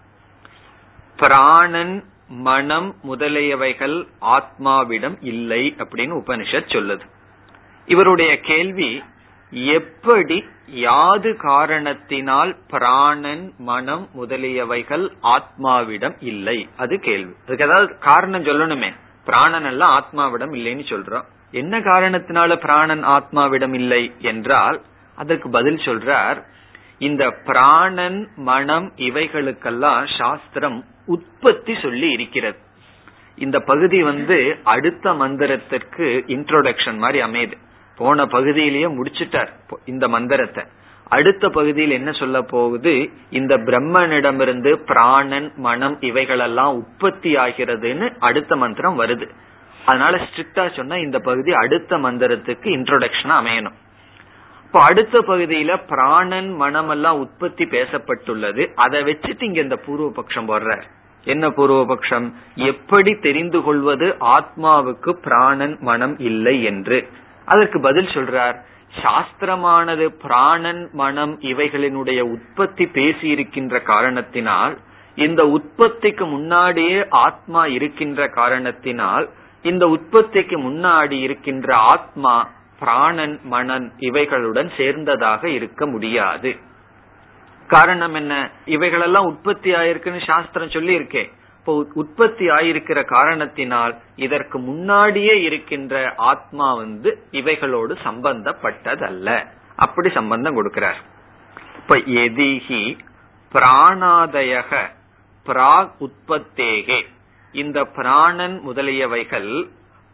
பிராணன் மனம் முதலியவைகள் ஆத்மாவிடம் இல்லை அப்படின்னு உபனிஷத் சொல்லுது. இவருடைய கேள்வி எப்படி யாது காரணத்தினால் பிராணன் மனம் முதலியவைகள் ஆத்மாவிடம் இல்லை? அது கேள்வி. அதுக்கு ஏதாவது காரணம் சொல்லணுமே. பிராணன் எல்லாம் ஆத்மாவிடம் இல்லைன்னு சொல்றோம். என்ன காரணத்தினால பிராணன் ஆத்மாவிடம் இல்லை என்றால் அதற்கு பதில் சொல்றார் இந்த பிராணன் மனம் இவைகளுக்கெல்லாம் சாஸ்திரம் உற்பத்தி சொல்லி இருக்கிறது. இந்த பகுதி வந்து அடுத்த மந்திரத்திற்கு இன்ட்ரோடக்ஷன் மாதிரி அமையுது. போன பகுதியிலேயே முடிச்சிட்டார் இந்த மந்திரத்தை. அடுத்த பகுதியில் என்ன சொல்ல போகுது? இந்த பிரம்மனிடமிருந்து பிராணன் மனம் இவைகளெல்லாம் உற்பத்தி ஆகிறதுன்னு அடுத்த மந்திரம் வருது. அதனால ஸ்ட்ரிக்டா சொன்னா இந்த பகுதி அடுத்த மந்திரத்துக்கு இன்ட்ரோடக்ஷனா அமையணும். இப்ப அடுத்த பகுதியில பிராணன் மனம் எல்லாம் உற்பத்தி பேசப்பட்டுள்ளது. அதை வச்சுட்டு இங்க இந்த பூர்வபக்ஷம் வர்ற போடுற என்ன பூர்வபக்ஷம்? எப்படி தெரிந்து கொள்வது ஆத்மாவுக்கு பிராணன் மனம் இல்லை என்று. அதற்கு பதில் சொல்றார். சாஸ்திரமானது பிராணன் மனம் இவைகளினுடைய உற்பத்தி பேசி இருக்கின்ற காரணத்தினால் இந்த உற்பத்திக்கு முன்னாடியே ஆத்மா இருக்கின்ற காரணத்தினால் இந்த உற்பத்திக்கு முன்னாடி இருக்கின்ற ஆத்மா பிராணன் மனன் இவைகளுடன் சேர்ந்ததாக இருக்க முடியாது. காரணம் என்ன? இவைகளெல்லாம் உற்பத்தி ஆயிருக்குன்னு சாஸ்திரம் சொல்லி இருக்கேன் இப்போ உற்பத்தி ஆயிருக்கிற காரணத்தினால் இதற்கு முன்னாடியே இருக்கின்ற ஆத்மா வந்து இவைகளோடு சம்பந்தப்பட்டதல்ல. அப்படி சம்பந்தம் கொடுக்கிறார். இப்ப எதிகி பிராணாதயக பிராக் உற்பத்தேகே. இந்த பிராணன் முதலியவைகள்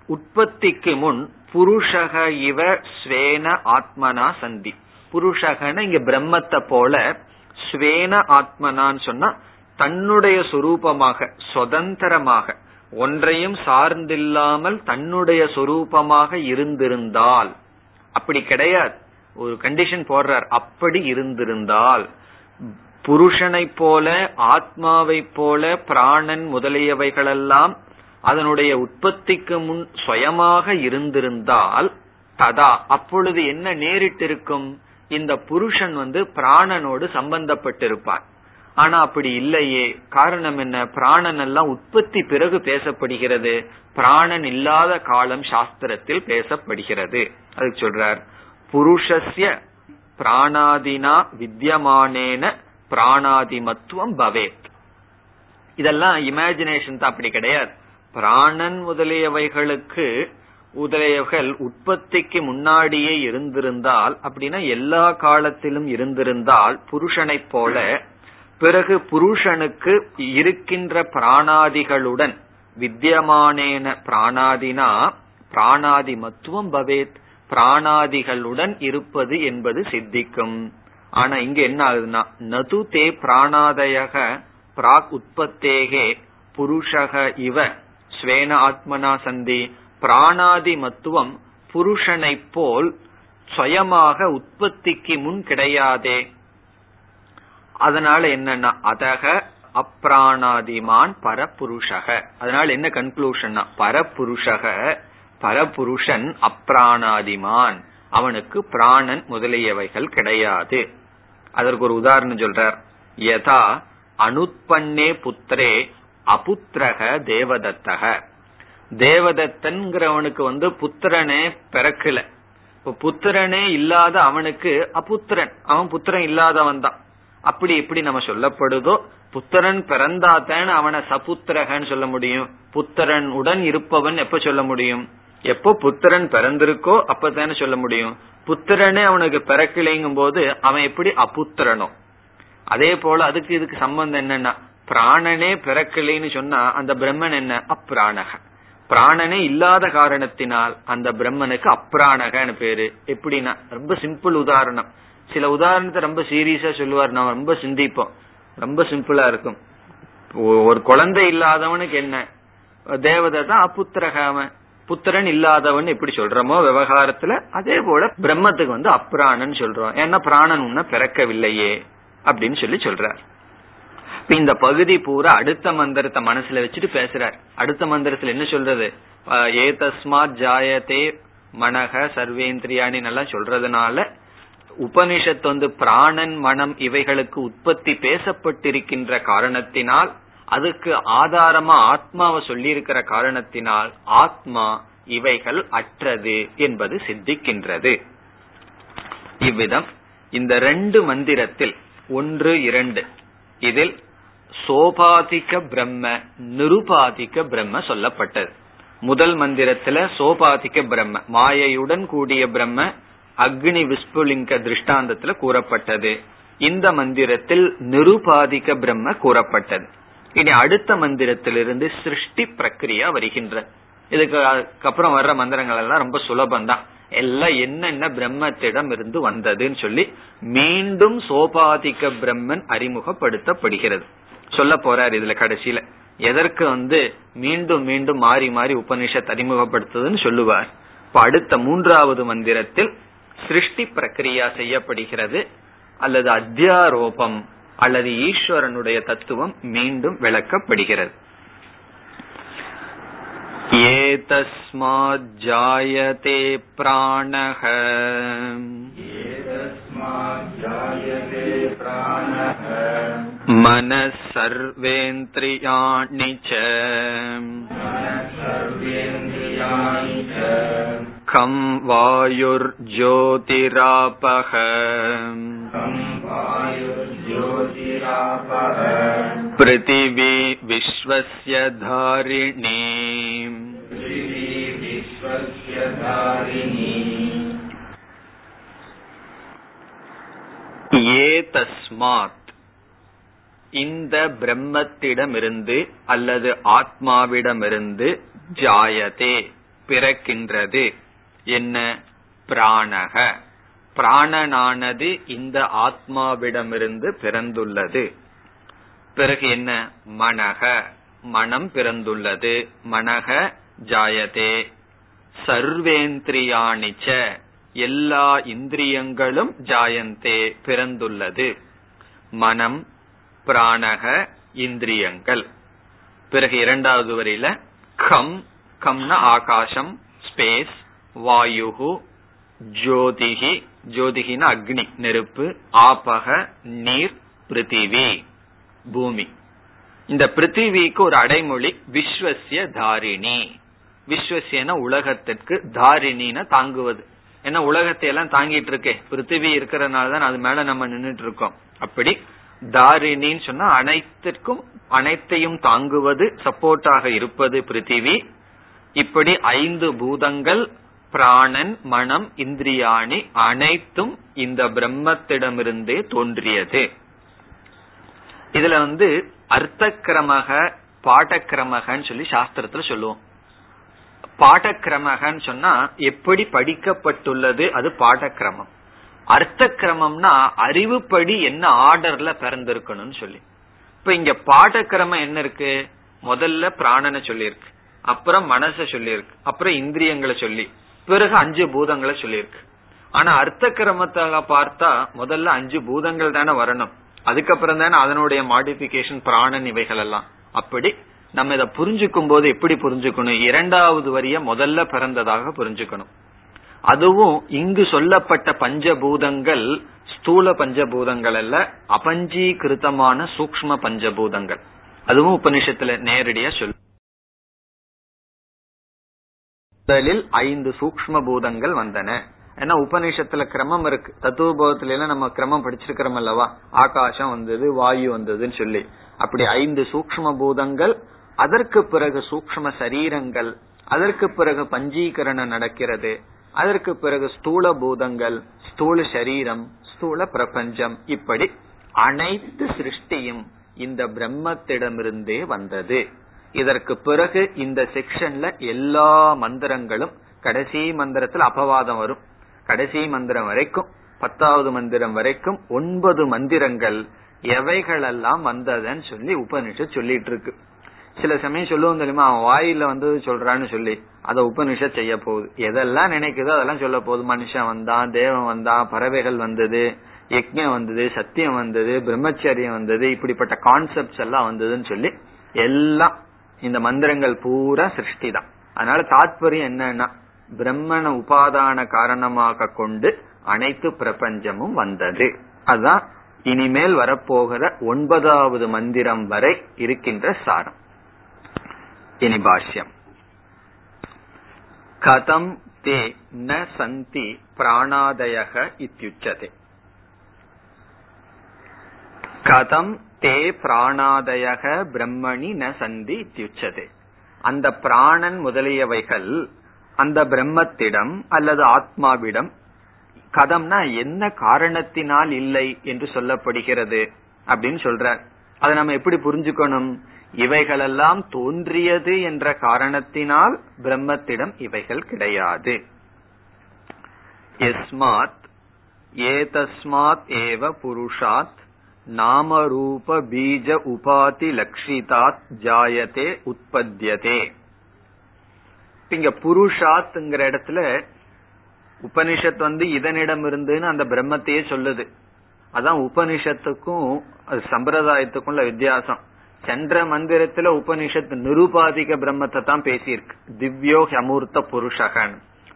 உற்பத்திக்கு முன் புருஷக இவ ஸ்வேன ஆத்மனா சந்தி. புருஷகன இங்க பிரம்மத்தை போல ஸ்வேன ஆத்மனான்னு சொன்னா தன்னுடைய சொரூபமாக சுதந்திரமாக ஒன்றையும் சார்ந்தில்லாமல் தன்னுடைய சொரூபமாக இருந்திருந்தால். அப்படி கிடையாது. ஒரு கண்டிஷன் போடுறார். அப்படி இருந்திருந்தால். புருஷனை போல ஆத்மாவை போல பிராணன் முதலியவைகளெல்லாம் அதனுடைய உற்பத்திக்கு முன் சுயமாக இருந்திருந்தால் ததா அப்பொழுது என்ன நேரிட்டிருக்கும்? இந்த புருஷன் வந்து பிராணனோடு சம்பந்தப்பட்டிருப்பார் ஆனா அப்படி இல்லையே. காரணம் என்ன? பிராணன் எல்லாம் உற்பத்தி பிறகு பேசப்படுகிறது. பிராணன் இல்லாத காலம் சாஸ்திரத்தில் பேசப்படுகிறது. அது சொல்றார் புருஷஸ்ய பிராணாதினா வித்தியமானேன பிராணாதிமத்துவம் பவேத். இதெல்லாம் இமேஜினேஷன் தான் அப்படி கிடையாது. பிராணன் முதலியவைகளுக்கு உதயவர்கள் உற்பத்திக்கு முன்னாடியே இருந்திருந்தால் அப்படின்னா எல்லா காலத்திலும் இருந்திருந்தால் புருஷனைப் போல பிறகு புருஷனுக்கு இருக்கின்ற பிராணாதிகளுடன் வித்தியமானேன பிராணாதினா பிராணாதி மத்துவம் பவேத் பிராணாதிகளுடன் இருப்பது என்பது சித்திக்கும். ஆனா இங்க என்ன ஆகுதுன்னா நது தே பிராணாதயக பிராக் உற்பத்தேகே புருஷக இவ ஸ்வேன ஆத்மனா சந்தி பிராணாதி மத்துவம் புருஷனை போல் சுயமாக உற்பத்திக்கு முன் கிடையாதே. அதனால என்னன்னா அதக அப்ராணாதிமான் பரபுருஷக. அதனால என்ன கன்க்ளூஷன்னா பரபுருஷக பரபுருஷன் அப்ராணாதிமான் அவனுக்கு பிராணன் முதலியவைகள் கிடையாது. அதற்கு ஒரு உதாரணம் சொல்றார். யதா அனுப்பன்னே புத்திரே அபுத்திரக தேவதத்தக. தேவதத்தன்கிறவனுக்கு வந்து புத்திரனே பிறக்கல. இப்ப புத்திரனே இல்லாத அவனுக்கு அபுத்திரன். அவன் புத்திரன் இல்லாதவன் தான். அப்படி எப்படி நம்ம சொல்லப்படுதோ புத்திரன் பிறந்தாதான் அவனை சபுத்திரகன்னு சொல்ல முடியும். புத்திரன் உடன் இருப்பவன் எப்ப சொல்ல முடியும்? எப்போ புத்திரன் பிறந்திருக்கோ அப்பதானே சொல்ல முடியும். புத்திரனே அவனுக்கு பிறக்கலைங்கும் போது அவன் எப்படி அபுத்திரனோ? அதே போல அதுக்கு இதுக்கு சம்பந்தம் என்னன்னா பிராணனே பிறக்கலைன்னு சொன்னா அந்த பிரம்மன் என்ன? அப்பிராணக. பிராணனே இல்லாத காரணத்தினால் அந்த பிரம்மனுக்கு அப்ராணகன்னு பேரு. எப்படின்னா ரொம்ப சிம்பிள் உதாரணம். சில உதாரணத்தை ரொம்ப சீரியஸா சொல்லுவார். நம்ம ரொம்ப சிந்திப்போம். ரொம்ப சிம்பிளா இருக்கும். ஒரு குழந்தை இல்லாதவனுக்கு என்ன? தேவதை தான் அப்புத்திரகாம புத்திரன் இல்லாதவன் எப்படி சொல்றோமோ விவகாரத்துல அதே போல பிரம்மத்துக்கு வந்து அப்ராணன் சொல்றோம். ஏன்னா பிராணன் உன்ன பிறக்கவில்லையே அப்படின்னு சொல்லி சொல்றார். இந்த பகுதி பூரா அடுத்த மந்திரத்தை மனசுல வச்சுட்டு பேசுறார். அடுத்த மந்திரத்துல என்ன சொல்றது? ஏ தஸ்மாத் மனக சர்வேந்திரியானி நல்லா சொல்றதுனால உபனிஷத் வந்து பிராணன் மனம் இவைகளுக்கு உற்பத்தி பேசப்பட்டிருக்கின்ற காரணத்தினால் அதுக்கு ஆதாரமா ஆத்மாவை சொல்லி இருக்கிற காரணத்தினால் ஆத்மா இவைகள் அற்றது என்பது சித்திக்கின்றது. இவ்விதம் இந்த ரெண்டு மந்திரத்தில் ஒன்று இரண்டு. இதில் சோபாதிக்க பிரம்ம நிருபாதிக்க பிரம்ம சொல்லப்பட்டது. முதல் மந்திரத்துல சோபாதிக்க பிரம்ம மாயையுடன் கூடிய பிரம்ம அக்னி விஸ்புலிங்க திருஷ்டாந்தத்துல கூறப்பட்டது. இந்த மந்திரத்தில் நிருபாதிக்க பிரம்ம கூறப்பட்டது. இனி அடுத்த மந்திரத்திலிருந்து சிருஷ்டி பிரக்ரியா வருகின்ற. இதுக்கு அப்புறம் வர்ற மந்திரங்கள் எல்லாம் ரொம்ப சுலபம் தான் எல்லாம் என்னென்ன பிரம்மத்திடம் இருந்து வந்ததுன்னு சொல்லி மீண்டும் சோபாதிக்க பிரம்மன் அறிமுகப்படுத்தப்படுகிறது. சொல்ல போறார் இதுல கடைசியில. எதற்கு வந்து மீண்டும் மீண்டும் மாறி மாறி உபனிஷத் அறிமுகப்படுத்துதுன்னு சொல்லுவார். இப்ப அடுத்த மூன்றாவது மந்திரத்தில் சிருஷ்டி பிரக்கிரியா செய்யப்படுகிறது அல்லது அத்தியாரோபம் அல்லது ஈஸ்வரனுடைய தத்துவம் மீண்டும் விளக்கப்படுகிறது. ஏதஸ்மாத் ஜாயதே பிராணக मनः सर्वेन्द्रियाणि च। खं वायुर्ज्योतिरापः। पृथिवी विश्वस्य धारिणी। ஏ தஸ்மாத். இந்த பிரம்மத்திடமிருந்து அல்லது ஆத்மாவிடமிருந்து ஜாயதே பிறக்கின்றது. என்ன? பிராணக. பிராணனானது இந்த ஆத்மாவிடமிருந்து பிறந்துள்ளது. பிறகு என்ன? மனக. மனம் பிறந்துள்ளது. மனக ஜாயதே. சர்வேந்திரியாணிச்ச. எல்லா இந்திரியங்களும் ஜாயந்தே பிறந்துள்ளது. மனம் பிராணக இந்திரியங்கள். பிறகு இரண்டாவது வரையில கம் கம்னா ஆகாசம் ஸ்பேஸ் வாயுகு ஜோதிகி ஜோதிகின அக்னி நெருப்பு ஆபக நீர் பிருத்திவி பூமி. இந்த பிருத்திவிக்கு ஒரு அடைமொழி விஸ்வசிய தாரிணி. விஸ்வசியன உலகத்திற்கு தாரிணின தாங்குவது. ஏன்னா உலகத்தை எல்லாம் தாங்கிட்டு இருக்கே. பிருத்திவி இருக்கிறதுனாலதான் அது மேல நம்ம நின்றுட்டு இருக்கோம். அப்படி தாரிணின்னு சொன்னா அனைத்திற்கும் அனைத்தையும் தாங்குவது சப்போர்ட்டாக இருப்பது பிருத்திவி. இப்படி ஐந்து பூதங்கள் பிராணன் மனம் இந்திரியாணி அனைத்தும் இந்த பிரம்மத்திடமிருந்தே தோன்றியது. இதுல வந்து அர்த்த கிரமக பாடக்கிரமகன்னு சொல்லி சாஸ்திரத்துல சொல்லுவோம். பாடக்கிரமகன்னு சொன்னா எப்படி படிக்கப்பட்டுள்ளது அது பாடக்கிரமம். அர்த்த கிரமம்னா அறிவுப்படி என்ன ஆர்டர்ல பிறந்திருக்கணும்னு சொல்லி. இப்ப இங்க பாடக்கிரமம் என்ன இருக்கு? முதல்ல பிராணனை சொல்லியிருக்கு. அப்புறம் மனச சொல்லியிருக்கு. அப்புறம் இந்திரியங்களை சொல்லி. பிறகு அஞ்சு பூதங்களை சொல்லியிருக்கு. ஆனா அர்த்த கிரமத்தை பார்த்தா முதல்ல அஞ்சு பூதங்கள் தானே வரணும். அதுக்கப்புறம் தானே அதனுடைய மாடிபிகேஷன் பிராணன் இவைகள் எல்லாம். அப்படி நம்ம இதை புரிஞ்சுக்கும் போது எப்படி புரிஞ்சுக்கணும்? இரண்டாவது வரிய முதல்ல பிறந்ததாக புரிஞ்சுக்கணும். அதுவும் இங்கு சொல்லப்பட்ட பஞ்சபூதங்கள் ஸ்தூல பஞ்சபூதங்கள் அல்ல அபஞ்சீகிருத்தமான சூக்ம பஞ்சபூதங்கள். அதுவும் உபனிஷத்துல நேரடியா சொல் முதலில் ஐந்து சூக்ம பூதங்கள் வந்தன. ஏன்னா உபநிஷத்துல கிரமம் இருக்கு. தத்துவபோதத்துல எல்லாம் நம்ம கிரமம் படிச்சிருக்கிறோம் அல்லவா? ஆகாசம் வந்தது வாயு வந்ததுன்னு சொல்லி. அப்படி ஐந்து சூக்ம பூதங்கள் அதற்கு பிறகு சூக்ம சரீரங்கள் அதற்கு பிறகு பஞ்சீகரணம் நடக்கிறது அதற்கு பிறகு ஸ்தூல பூதங்கள் ஸ்தூல சரீரம் ஸ்தூல பிரபஞ்சம். இப்படி அனைத்து சிருஷ்டியும் இந்த பிரம்மத்திடமிருந்தே வந்தது. இதற்கு பிறகு இந்த செக்ஷன்ல எல்லா மந்திரங்களும் கடைசி மந்திரத்தில் அபவாதம் வரும். கடைசி மந்திரம் வரைக்கும் பத்தாவது மந்திரம் வரைக்கும் ஒன்பது மந்திரங்கள் எவைகளெல்லாம் வந்ததுன்னு சொல்லி உபனிஷத் சொல்லிட்டு இருக்கு. சில சமயம் சொல்லுவோம் தெரியுமா? அவன் வாயில வந்து சொல்றான்னு சொல்லி அதை உபனிஷத் செய்ய போகுது. எதெல்லாம் நினைக்குதோ அதெல்லாம் சொல்ல போகுது. மனுஷன் வந்தான் தேவன் வந்தான் பறவைகள் வந்தது யஜ்யம் வந்தது சத்தியம் வந்தது பிரம்மச்சரியம் வந்தது இப்படிப்பட்ட கான்செப்ட்ஸ் எல்லாம் வந்ததுன்னு சொல்லி எல்லாம் இந்த மந்திரங்கள் பூரா சிருஷ்டி தான் அதனால தாத்பரியம் என்னன்னா பிரம்மண உபாதான காரணமாக கொண்டு அனைத்து பிரபஞ்சமும் வந்தது. அதுதான் இனிமேல் வரப்போகிற ஒன்பதாவது மந்திரம் வரை இருக்கின்ற சாரம். இனி பாஷ்யம் கதம் தே ந சந்தி பிராணாதயக இத்தியுச்சதே கதம் தே பிராணாதயக பிரம்மணி ந சந்தி இத்தியுச்சதே அந்த பிராணன் முதலியவைகள் அந்த பிரம்மத்திடம் அல்லது ஆத்மாவிடம் கதம்னா என்ன காரணத்தினால் இல்லை என்று சொல்லப்படுகிறது அப்படின்னு சொல்றார். அதை நம்ம எப்படி புரிஞ்சுக்கணும்? இவைகளெல்லாம் தோன்றியது என்ற காரணத்தினால் பிரம்மத்திடம் இவைகள் கிடையாது. எஸ்மாத் ஏதஸ்மாத் ஏவ புருஷாத் நாமரூப பீஜ உபாதி லக்ஷிதாத் ஜாயதே உற்பத்தியதே இங்க புருஷாத்ங்கிற இடத்துல உபனிஷத் வந்து இதனிடம் இருந்துன்னு அந்த பிரம்மத்தையே சொல்லுது. அதான் உபனிஷத்துக்கும் சம்பிரதாயத்துக்கும் உள்ள வித்தியாசம். சென்ற மந்திரத்துல உபனிஷத் நிருபாதிக பிரம்மத்தை தான் பேசியிருக்கு. திவ்யோ ஹமூர்த்த புருஷகன்.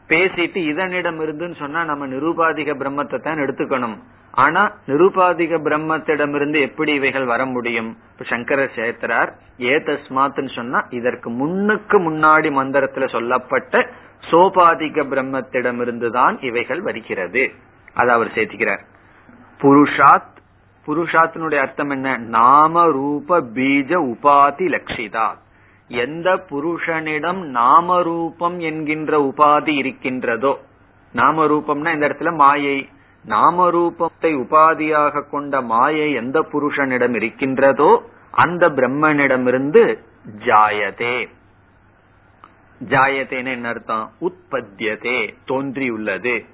பேசிட்டு இதனிடம் இருந்துன்னு சொன்னா நம்ம நிருபாதிக பிரம்மத்தை தான் எடுத்துக்கணும். ஆனா நிருபாதிக பிரம்மத்திடமிருந்து எப்படி இவைகள் வர முடியும்? சங்கர சங்கரர் சேர்க்கிறார் சொன்னா இதற்கு முன்னுக்கு முன்னாடி மந்திரத்துல சொல்லப்பட்ட சோபாதிக பிரம்மத்திடமிருந்து தான் இவைகள் வருகிறது. அதை அவர் சேர்த்துக்கிறார். புருஷாத் புருஷாத்தினுடைய அர்த்தம் என்ன? நாம ரூப பீஜ உபாதி லட்சிதா எந்த புருஷனிடம் நாம ரூபம் என்கின்ற உபாதி இருக்கின்றதோ நாம ரூபம்னா இந்த இடத்துல? மாயை. நாம ரூபத்தை உபாதியாக கொண்ட மாயை எந்த புருஷனிடம் இருக்கின்றதோ அந்த பிரம்மனிடமிருந்து ஜாயதே. ஜாயத்தேன்னு என்ன அர்த்தம்? உற்பத்தியதே தோன்றியுள்ளது.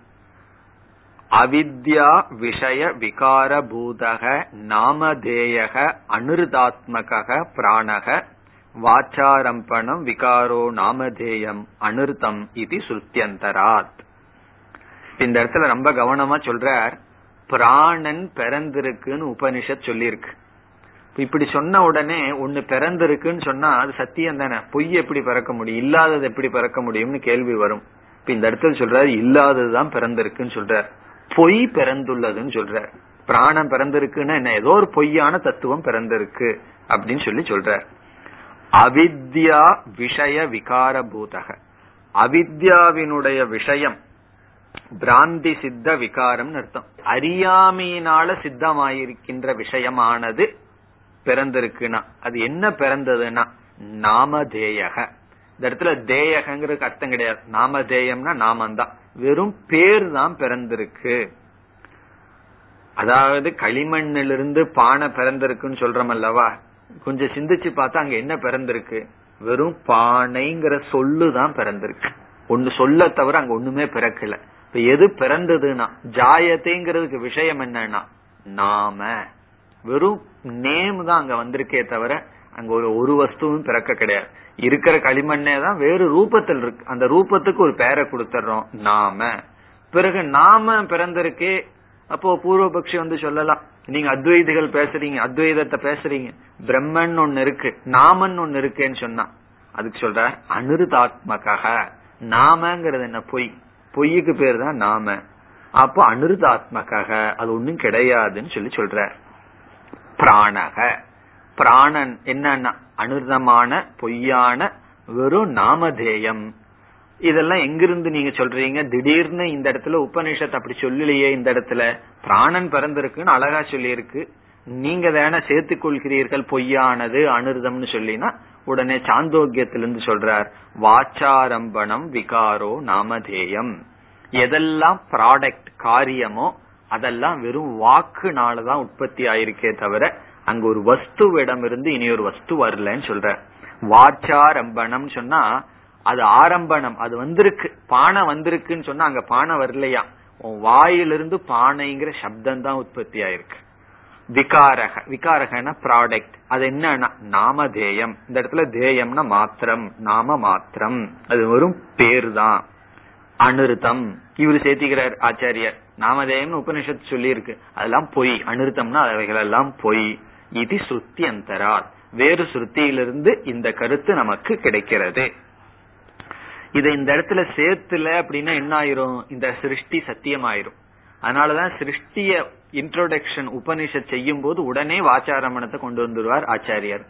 அவித்யா விஷய விகார பூதக நாமதேயக அனுர்தாத்மக பிராணக வாச்சாரம்பணம் விகாரோ நாமதேயம் அனிருத்தம் இது சுத்தியந்தராத் இந்த இடத்துல ரொம்ப கவனமா சொல்றார் பிராணன் பிறந்திருக்குன்னு உபனிஷத் சொல்லியிருக்கு. இப்படி சொன்ன உடனே ஒண்ணு பிறந்திருக்குன்னு சொன்னா அது சத்தியம் தானே. பொய் எப்படி பிறக்க முடியும்? இல்லாதது எப்படி பிறக்க முடியும்னு கேள்வி வரும். இப்ப இந்த இடத்துல சொல்றாரு இல்லாததுதான் பிறந்திருக்குன்னு சொல்றார். பொய் பிறந்துள்ளதுன்னு சொல்ற. பிராணம் பிறந்திருக்குன்னா என்ன? ஏதோ ஒரு பொய்யான தத்துவம் பிறந்திருக்கு அப்படின்னு சொல்லி சொல்ற. அவித்யா விஷய விகார பூதக அவித்யாவினுடைய விஷயம் பிராந்தி சித்த விகாரம் அர்த்தம். அறியாமையினால சித்தமாயிருக்கின்ற விஷயமானது பிறந்திருக்குன்னா. அது என்ன பிறந்ததுன்னா? நாமதேயக. இந்த இடத்துல தேயகங்கிறதுக்கு அர்த்தம் கிடையாது. நாமதேயம்னா நாமந்தான். வெறும் பேர் தான் பிறந்திருக்கு. அதாவது களிமண்ணிலிருந்து பானை பிறந்திருக்குன்னு சொல்றோம் அல்லவா? கொஞ்சம் சிந்திச்சு பார்த்தா அங்க என்ன பிறந்திருக்கு? வெறும் பானைங்கிற சொல்லுதான் பிறந்திருக்கு. ஒண்ணு சொல்ல தவிர அங்க ஒண்ணுமே பிறக்கல. இப்ப எது பிறந்ததுன்னா ஜாயத்தைங்கிறதுக்கு விஷயம் என்னன்னா நாம. வெறும் நேம் தான் அங்க வந்திருக்கே தவிர அங்க ஒரு ஒரு வஸ்துவும் பிறக்க கிடையாது. இருக்கிற களிமண்ணே தான் வேறு ரூபத்தில் இருக்கு. அந்த ரூபத்துக்கு ஒரு பெயரை கொடுத்துறோம் நாம. பிறகு நாம பிறந்திருக்கே அப்போ பூர்வபக்ஷி வந்து சொல்லலாம் நீங்க அத்வைதிகள் பேசுறீங்க அத்வைதத்தை பேசுறீங்க. பிரம்மன் ஒண்ணு இருக்கு நாமன் ஒண்ணு இருக்குன்னு சொன்னா. அதுக்கு சொல்ற அனுருதாத்மக நாமங்கிறது என்ன பொய். பொய்யுக்கு பேர் தான் நாம. அப்போ அனுருதாத்மக அது ஒண்ணும் கிடையாதுன்னு சொல்லி சொல்ற பிராணக பிராணன் என்னன்னா அனுர்தமான பொய்யான வெறும் நாமதேயம். இதெல்லாம் எங்கிருந்து நீங்க சொல்றீங்க? திடீர்னு இந்த இடத்துல உபநிஷத் அப்படி சொல்லலையே இந்த இடத்துல. பிராணன் பிறந்திருக்குன்னு அழகா சொல்லியிருக்கு. நீங்க தானே சேர்த்துக் கொள்கிறீர்கள் பொய்யானது அனுர்தம்னு சொல்லினா உடனே சாந்தோக்கியத்திலிருந்து சொல்றார் வாச்சாரம்பணம் விகாரோ நாமதேயம். எதெல்லாம் ப்ராடக்ட் காரியமோ அதெல்லாம் வெறும் வாக்குனாலதான் உற்பத்தி ஆயிருக்கே தவிர அங்க ஒரு வஸ்துவிடம் இருந்து இனி ஒரு வஸ்து வரலன்னு சொல்ற. வாச்சாரம்பணம் சொன்னா அது ஆரம்பணம் அது வந்திருக்கு பானை வந்திருக்குன்னு சொன்னா அங்க பானை வரலையா? உன் வாயிலிருந்து பானைங்கிற சப்தம் தான் உற்பத்தி ஆயிருக்கு. விகாரக விகாரகன ப்ராடக்ட் அது என்னன்னா நாமதேயம் இந்த இடத்துல தேயம்னா மாத்திரம் நாம மாத்திரம். அது வெறும் பேர் தான். அனிருத்தம் இவர் சேர்த்திக்கிறார் ஆச்சாரியர். நாமதேயம்னு உபனிஷத்து சொல்லி இருக்கு அதெல்லாம் பொய். அனிருத்தம்னா அவைகள் எல்லாம் பொய். இது சுருத்தி அந்தரால் வேறு ஸ்ருத்தியிலிருந்து இந்த கருத்து நமக்கு கிடைக்கிறது. இதை இந்த இடத்துல சேர்த்துல அப்படின்னா என்ன ஆயிரும் இந்த சிருஷ்டி சத்தியமாயிரும். அதனாலதான் சிருஷ்டிய இன்ட்ரோடக்ஷன் உபனிஷத் செய்யும் போது உடனே வாச்சாரமணத்தை கொண்டு வந்துருவார் ஆச்சாரியர்.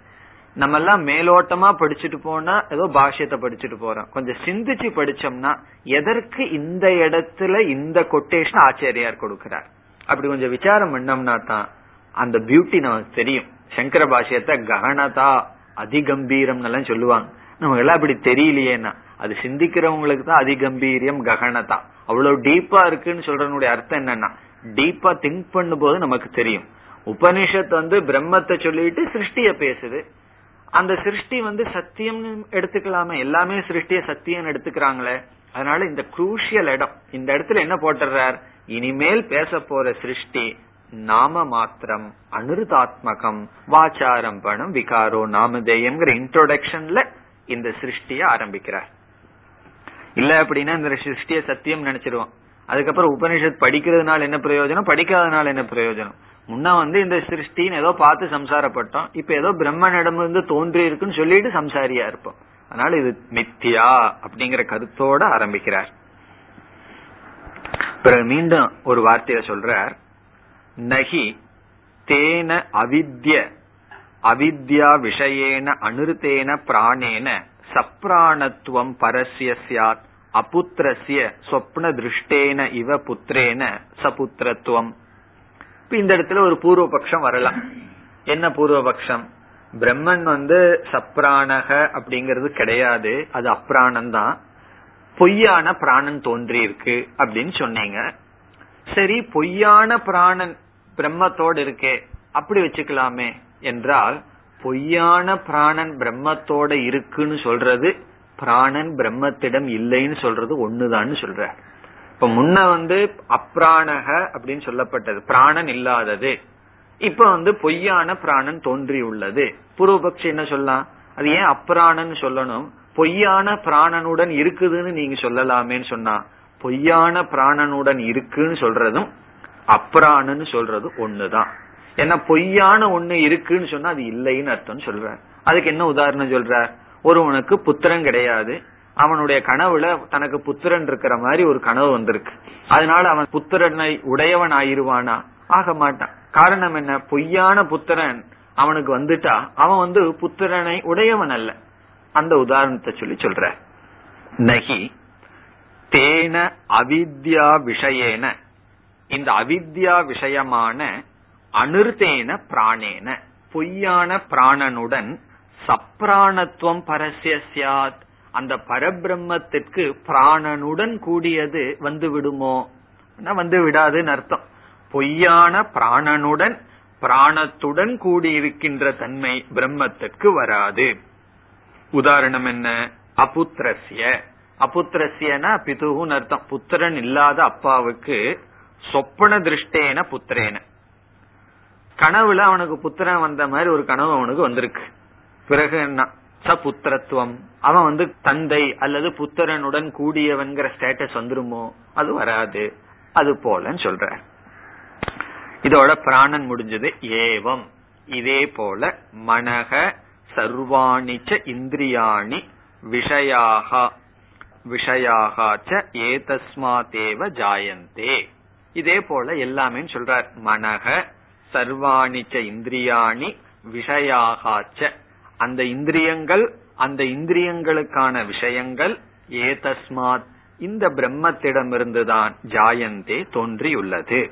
நம்ம எல்லாம் மேலோட்டமா படிச்சுட்டு போனா ஏதோ பாஷ்யத்தை படிச்சுட்டு போறோம். கொஞ்சம் சிந்திச்சு படிச்சோம்னா எதற்கு இந்த இடத்துல இந்த கொட்டேஷன் ஆச்சாரியார் கொடுக்கிறார்? அப்படி கொஞ்சம் விசாரம் பண்ணோம்னா தான் அந்த பியூட்டி நமக்கு தெரியும். சங்கர பாஷ்யத்தை ககனதா அதிகம்பீரம் எல்லாம் சொல்லுவாங்க. நமக்கு எல்லாம் அப்படி தெரியலையேன்னா அது சிந்திக்கிறவங்களுக்கு தான் அதிகம்பீரியம் ககனதா. அவ்வளவு டீப்பா இருக்குன்னு சொல்றனுடைய அர்த்தம் என்னன்னா டீப்பா திங்க் பண்ணும் போது நமக்கு தெரியும். உபனிஷத் வந்து பிரம்மத்தை சொல்லிட்டு சிருஷ்டிய பேசுது. அந்த சிருஷ்டி வந்து சத்தியம் எடுத்துக்கலாமே. எல்லாமே சிருஷ்டிய சத்தியம் எடுத்துக்கிறாங்களே. அதனால இந்த குரூஷியல் இடம். இந்த இடத்துல என்ன போட்டுறார் இனிமேல் பேச போற சிருஷ்டி நாம மாத்திரம் அனுருதாத்மகம் வாச்சாரம் பணம் விகாரோ நாமதேயம்ங்கிற இன்ட்ரோடக்ஷன்ல இந்த சிருஷ்டிய ஆரம்பிக்கிறார். இல்ல அப்படின்னா இந்த சிருஷ்டிய சத்தியம் நினைச்சிருவோம். அதுக்கப்புறம் உபனிஷத் படிக்கிறதுனால என்ன பிரயோஜனம்? படிக்காதனால என்ன பிரயோஜனம்? முன்ன வந்து இந்த சிருஷ்டின்னு ஏதோ பார்த்து சம்சாரப்பட்டோம். இப்ப ஏதோ பிரம்மனிடம் இருந்து தோன்றி இருக்குன்னு சொல்லிட்டு சம்சாரியா இருப்போம். அதனால இது மித்தியா அப்படிங்கிற கருத்தோட ஆரம்பிக்கிறார். பிறகு மீண்டும் ஒரு வார்த்தைய சொல்றார். நகி தேன அவித்ய அவித்யா விஷயேன அனுருத்தேன பிராணேன சப்ராணத்துவம் பரஸ்ய சியாத் அபுத்திரஸ்ய சொப்ன திருஷ்டேன இவ புத்திரேன சபுத்திரத்துவம். இந்த இடத்துல ஒரு பூர்வபக்ஷம் வரலாம். என்ன பூர்வபக்ஷம்? பிரம்மன் வந்து சப்ராணக அப்படிங்கிறது கிடையாது அது அப்ராணம் தான் பொய்யான பிராணன் தோன்றி இருக்கு அப்படின்னு சொன்னீங்க. சரி பொய்யான பிராணன் பிரம்மத்தோடு இருக்கே அப்படி வச்சுக்கலாமே என்றால் பொய்யான பிராணன் பிரம்மத்தோட இருக்குன்னு சொல்றது பிராணன் பிரம்மத்திடம் இல்லைன்னு சொல்றது ஒண்ணுதான்னு சொல்ற. இப்ப முன்ன வந்து அப்ராணக அப்படின்னு சொல்லப்பட்டது பிராணன் இல்லாதது. இப்ப வந்து பொய்யான பிராணன் தோன்றி உள்ளது பூர்வபக்ஷி என்ன சொல்லலாம்? அது ஏன் அப்ராணன் சொல்லணும்? பொய்யான பிராணனுடன் இருக்குதுன்னு நீங்க சொல்லலாமேன்னு சொன்னா பொய்யான பிராணனுடன் இருக்குன்னு சொல்றதும் அப்ராணன்னு சொல்றது ஒண்ணுதான். ஏன்னா பொய்யான ஒண்ணு இருக்குன்னு சொன்னா அது இல்லைன்னு அர்த்தம் சொல்ற அதுக்கு என்ன உதாரணம் சொல்ற ஒருவனுக்கு புத்திரன் கிடையாது. அவனுடைய கனவுல தனக்கு புத்திரன் இருக்கிற மாதிரி ஒரு கனவு வந்திருக்கு. அதனால அவன் புத்திரனை உடையவன் ஆயிருவானா? ஆக மாட்டான். காரணம் என்ன? பொய்யான புத்திரன் அவனுக்கு வந்துட்டா அவன் வந்து புத்திரனை உடையவன் அல்ல. அந்த உதாரணத்தை சொல்லி சொல்ற நகி தேன அவித்யா விஷயேன. இந்த அவித்யா விஷயமான அனுர்தேன பிராணேன பொய்யான பிராணனுடன் சப்ராணத்துவம் பரசியாத் சியாத் அந்த பரபிரம்மத்திற்கு பிராணனுடன் கூடியது வந்து விடுமோ? வந்து விடாதுன்னு அர்த்தம். பொய்யான பிராணனுடன் பிராணத்துடன் கூடியிருக்கின்ற தன்மை பிரம்மத்திற்கு வராது. உதாரணம் என்ன? அபுத்திரசிய அபுத்திரசியனா பிதுகுன்னு அர்த்தம். புத்திரன் இல்லாத அப்பாவுக்கு சொப்பன திருஷ்டேன புத்திரேன. கனவுல அவனுக்கு புத்திரன் வந்த மாதிரி ஒரு கனவு அவனுக்கு வந்திருக்கு. பிறகு என்ன? புத்திரத்துவம் அவன் வந்து தந்தை அல்லது புத்திரனுடன் கூடியவன்கிற ஸ்டேட்டஸ் வந்துருமோ? அது வராது. அது போலன்னு சொல்ற இதோட பிராணன் முடிஞ்சது ஏவம். இதே போல மனக சர்வாணிச்ச இந்திரியாணி விஷயாக. விஷயாகாச்ச ஏதஸ்மாதேவ ஜாயந்தே. இதே போல எல்லாமே சொல்றார். மனக சர்வாணிச்ச இந்திரியாணி விஷயாகாச்ச அந்த இந்திரியங்கள் அந்த இந்திரியங்களுக்கான விஷயங்கள் ஏதஸ்மாத் இந்த பிரம்மத்திடமிருந்துதான் ஜாயந்தே தோன்றியுள்ளது.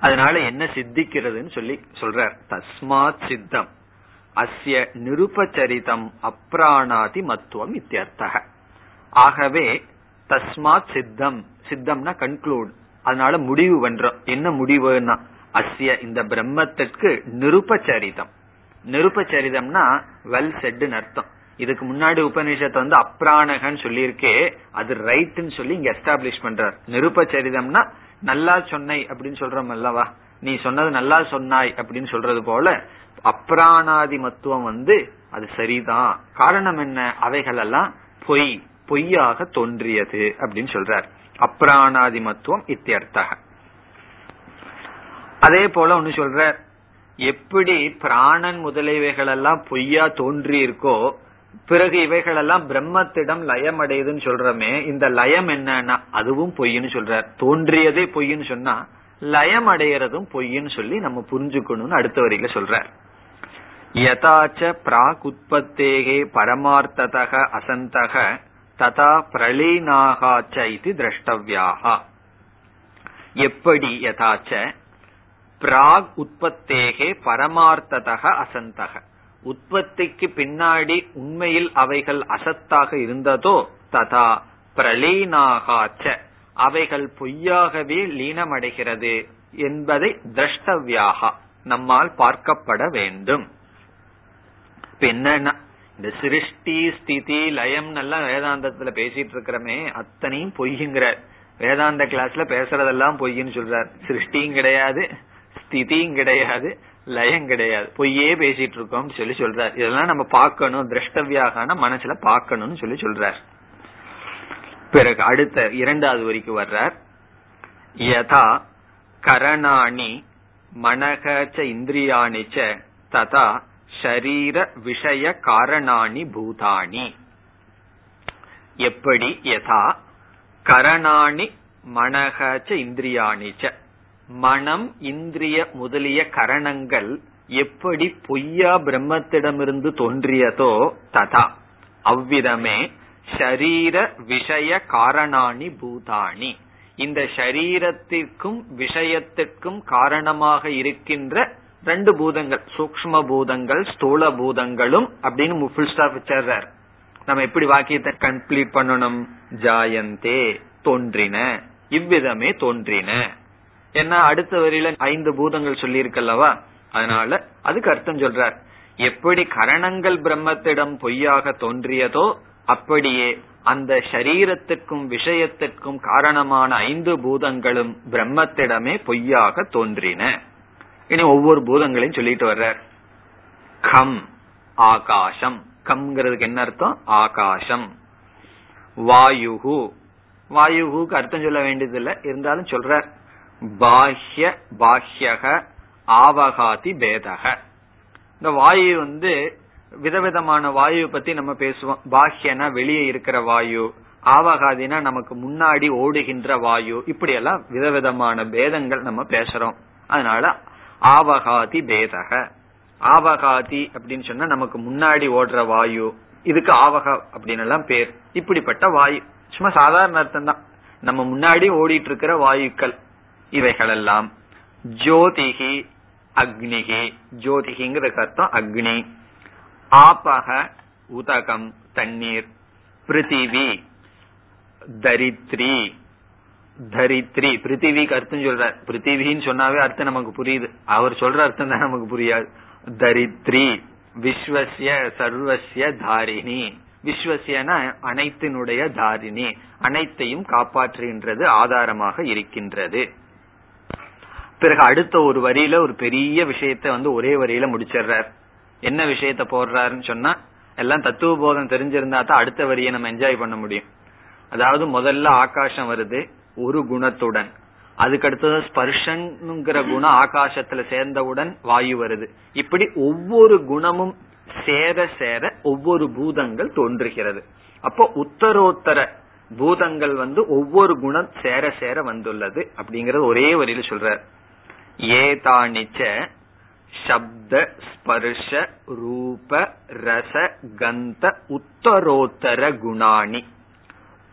அதனால என்ன சித்திக்கிறதுன்னு சொல்லி சொல்றார். தஸ்மாத் சித்தம். அஸ்ய நிருபச்சரிதம் அப்ராணாதி மத்துவம் இத்தியர்த்தக. ஆகவே தஸ்மாத் சித்தம் சித்தம்னா கன்க்ளூட் அதனால முடிவு பண்றோம் என்ன முடிவுன்னா அஸ்ய இந்த பிரம்மத்திற்கு நிருபச்சரிதம். நிருபச்சரிதம்னா வெல் செட்டுன்னு அர்த்தம். இதுக்கு முன்னாடி உபநிஷத்தை வந்து அப்ராணகன்னு சொல்லியிருக்கே அது ரைட்னு சொல்லி இங்க எஸ்டாப்ளிஷ் பண்றார். நிருபச்சரிதம்னா நல்லா சொன்னை அப்படின்னு சொல்றோம் அல்லவா? நீ சொன்னது நல்லா சொன்னாய் அப்படின்னு சொல்றது போல அப்ராணாதி மத்துவம் வந்து அது சரிதான். காரணம் என்ன? அவைகள் எல்லாம் பொய் பொய்யாக தோன்றியது அப்படின்னு சொல்றார். அப்ராணாதி மத்துவம் இத்தியர்த்தக. அதே போல ஒன்னு சொல்ற எப்படி பிராணன் முதலியவைகள் எல்லாம் பொய்யா தோன்றி இருக்கோ பிறகு இவைகள் எல்லாம் பிரம்மத்திடம் லயம் அடையுதுன்னு சொல்றமே இந்த லயம் என்னன்னா அதுவும் பொய்ன்னு சொல்றார். தோன்றியதே பொய்ன்னு சொன்னா லயம் அடையறதும் பொய்ன்னு சொல்லி நம்ம புரிஞ்சுக்கணும்னு அடுத்த வரையில சொல்றார். யதாச்ச பிராக் உற்பத்தேகே பரமார்த்ததக அசந்தக ததா பிரளீனாகாச்ச இது திரஷ்டவியாகா எப்படி யதாச்ச? பிராக் உற்பத்தேகே பரமார்த்ததக அசந்தக. உற்பத்திக்கு பின்னாடி உண்மையில் அவைகள் அசத்தாக இருந்ததோ ததா பிரளீனாகாச்ச. அவைகள் பொய்யாகவே லீனமடைகிறது என்பதை திரஷ்டவியாகா நம்மால் பார்க்கப்பட வேண்டும். என்னன்னா இந்த சிருஷ்டி ஸ்திதி லயம் எல்லாம் வேதாந்தத்துல பேசிட்டு இருக்கிறமே அத்தனையும் பொய்யுங்கிறார் வேதாந்த கிளாஸ்ல பேசுறதெல்லாம் பொய்ன்னு சொல்றார். சிருஷ்டியும் கிடையாது ஸ்திதியும் கிடையாது லயம் கிடையாது. பொய்யே பேசிட்டு இருக்கோம் சொல்லி சொல்றார். இதெல்லாம் நம்ம பார்க்கணும் திரஷ்டவியாக மனசுல பார்க்கணும்னு சொல்லி சொல்றார். பிறகு அடுத்த இரண்டாவது வரைக்கும் வர்றார். யதா கரணாணி மனகச்ச இந்திரியாணிச்ச ததா ஷரீர விஷய காரணாணி பூதானி. எப்படி? யதா கரணாணி மனகச்ச இந்திரியாணிச்ச மனம் இந்திரிய முதலிய கரணங்கள் எப்படி பொய்யா பிரம்மத்திடமிருந்து தோன்றியதோ ததா. அவ்விதமே ஷரீர விஷய காரணாணி பூதாணி இந்த ஷரீரத்திற்கும் விஷயத்திற்கும் காரணமாக இருக்கின்ற ரெண்டு பூதங்கள் சூக்ம பூதங்கள் ஸ்தூல பூதங்களும் அப்படின்னு ஃபுல் ஸ்டாப் வச்சார் நம்ம எப்படி வாக்கியத்தை கம்ப்ளீட் பண்ணணும்? ஜாயந்தே தோன்றின. இவ்விதமே தோன்றின. ஏன்னா அடுத்த வரியில ஐந்து பூதங்கள் சொல்லி இருக்கல்லவா அதனால அதுக்கு அர்த்தம் சொல்றார். எப்படி கரணங்கள் பிரம்மத்திடம் பொய்யாக தோன்றியதோ அப்படியே அந்த சரீரத்திற்கும் விஷயத்திற்கும் காரணமான ஐந்து பூதங்களும் பிரம்மத்திடமே பொய்யாக தோன்றின. இனி ஒவ்வொரு பூதங்களையும் சொல்லிட்டு வர்றார். கம் ஆகாசம் கம்ங்கிறதுக்கு என்ன அர்த்தம்? ஆகாசம் வாயுகு வாயுகுக்கு அர்த்தம் சொல்ல வேண்டியதில்லை. இருந்தாலும் சொல்றார். பாஹ்ய பாஹ்யக ஆவகாதி பேதக. இந்த வாயு வந்து விதவிதமான வாயு பத்தி நம்ம பேசுவோம். பாஹ்யனா வெளியே இருக்கிற வாயு ஆவகாதினா நமக்கு முன்னாடி ஓடுகின்ற வாயு இப்படி எல்லாம் விதவிதமான பேதங்கள் நம்ம பேசுறோம். அதனால ஆவகாதி பேதக. ஆவகாதி அப்படின்னு சொன்னா நமக்கு முன்னாடி ஓடுற வாயு. இதுக்கு ஆவக அப்படின்னு எல்லாம் பேர். இப்படிப்பட்ட வாயு. சும்மா சாதாரண அர்த்தம் தான் நம்ம முன்னாடி ஓடிட்டு இருக்கிற வாயுக்கள். இவைகள் எல்லாம் ஜோதிகி அக்னிகி. ஜோதிகிங்கிறதுக்கு அர்த்தம் அக்னி. ஆபக உதகம் தண்ணீர். பிருத்திவி தரித்ரி. தரித்ரி பிருத்திவிக்கு அர்த்தம் சொல்றார். பிருத்திவின்னு சொன்னாவே அர்த்தம் நமக்கு புரியுது. அவர் சொல்ற அர்த்தம் தான் நமக்கு புரியாது. தரித்ரி விஸ்வசிய சர்வசிய தாரிணி. விஸ்வசியன அனைத்தினுடைய தாரிணி. அனைத்தையும் காப்பாற்றுகின்றது ஆதாரமாக இருக்கின்றது. பிறகு அடுத்த ஒரு வரியில ஒரு பெரிய விஷயத்த வந்து ஒரே வரியில முடிச்சிடுறார். என்ன விஷயத்த போடுறாருன்னு சொன்னா எல்லாம் தத்துவ போதம் தெரிஞ்சிருந்தா தான் அடுத்த வரியை நம்ம என்ஜாய் பண்ண முடியும். அதாவது முதல்ல ஆகாசம் வருது ஒரு குணத்துடன். அதுக்கடுத்தது ஸ்பர்ஷன்ங்கிற குணம் ஆகாசத்துல சேர்ந்தவுடன் வாயு வருது. இப்படி ஒவ்வொரு குணமும் சேர சேர ஒவ்வொரு பூதங்கள் தோன்றுகிறது. அப்போ உத்தரோத்தர பூதங்கள் வந்து ஒவ்வொரு குணம் சேர சேர வந்துள்ளது அப்படிங்கறது ஒரே வரியில சொல்ற ஏதானிச்ச சப்த ஸ்பர்ஷ ரூப ரச கந்த உத்தரோத்தர குணாணி.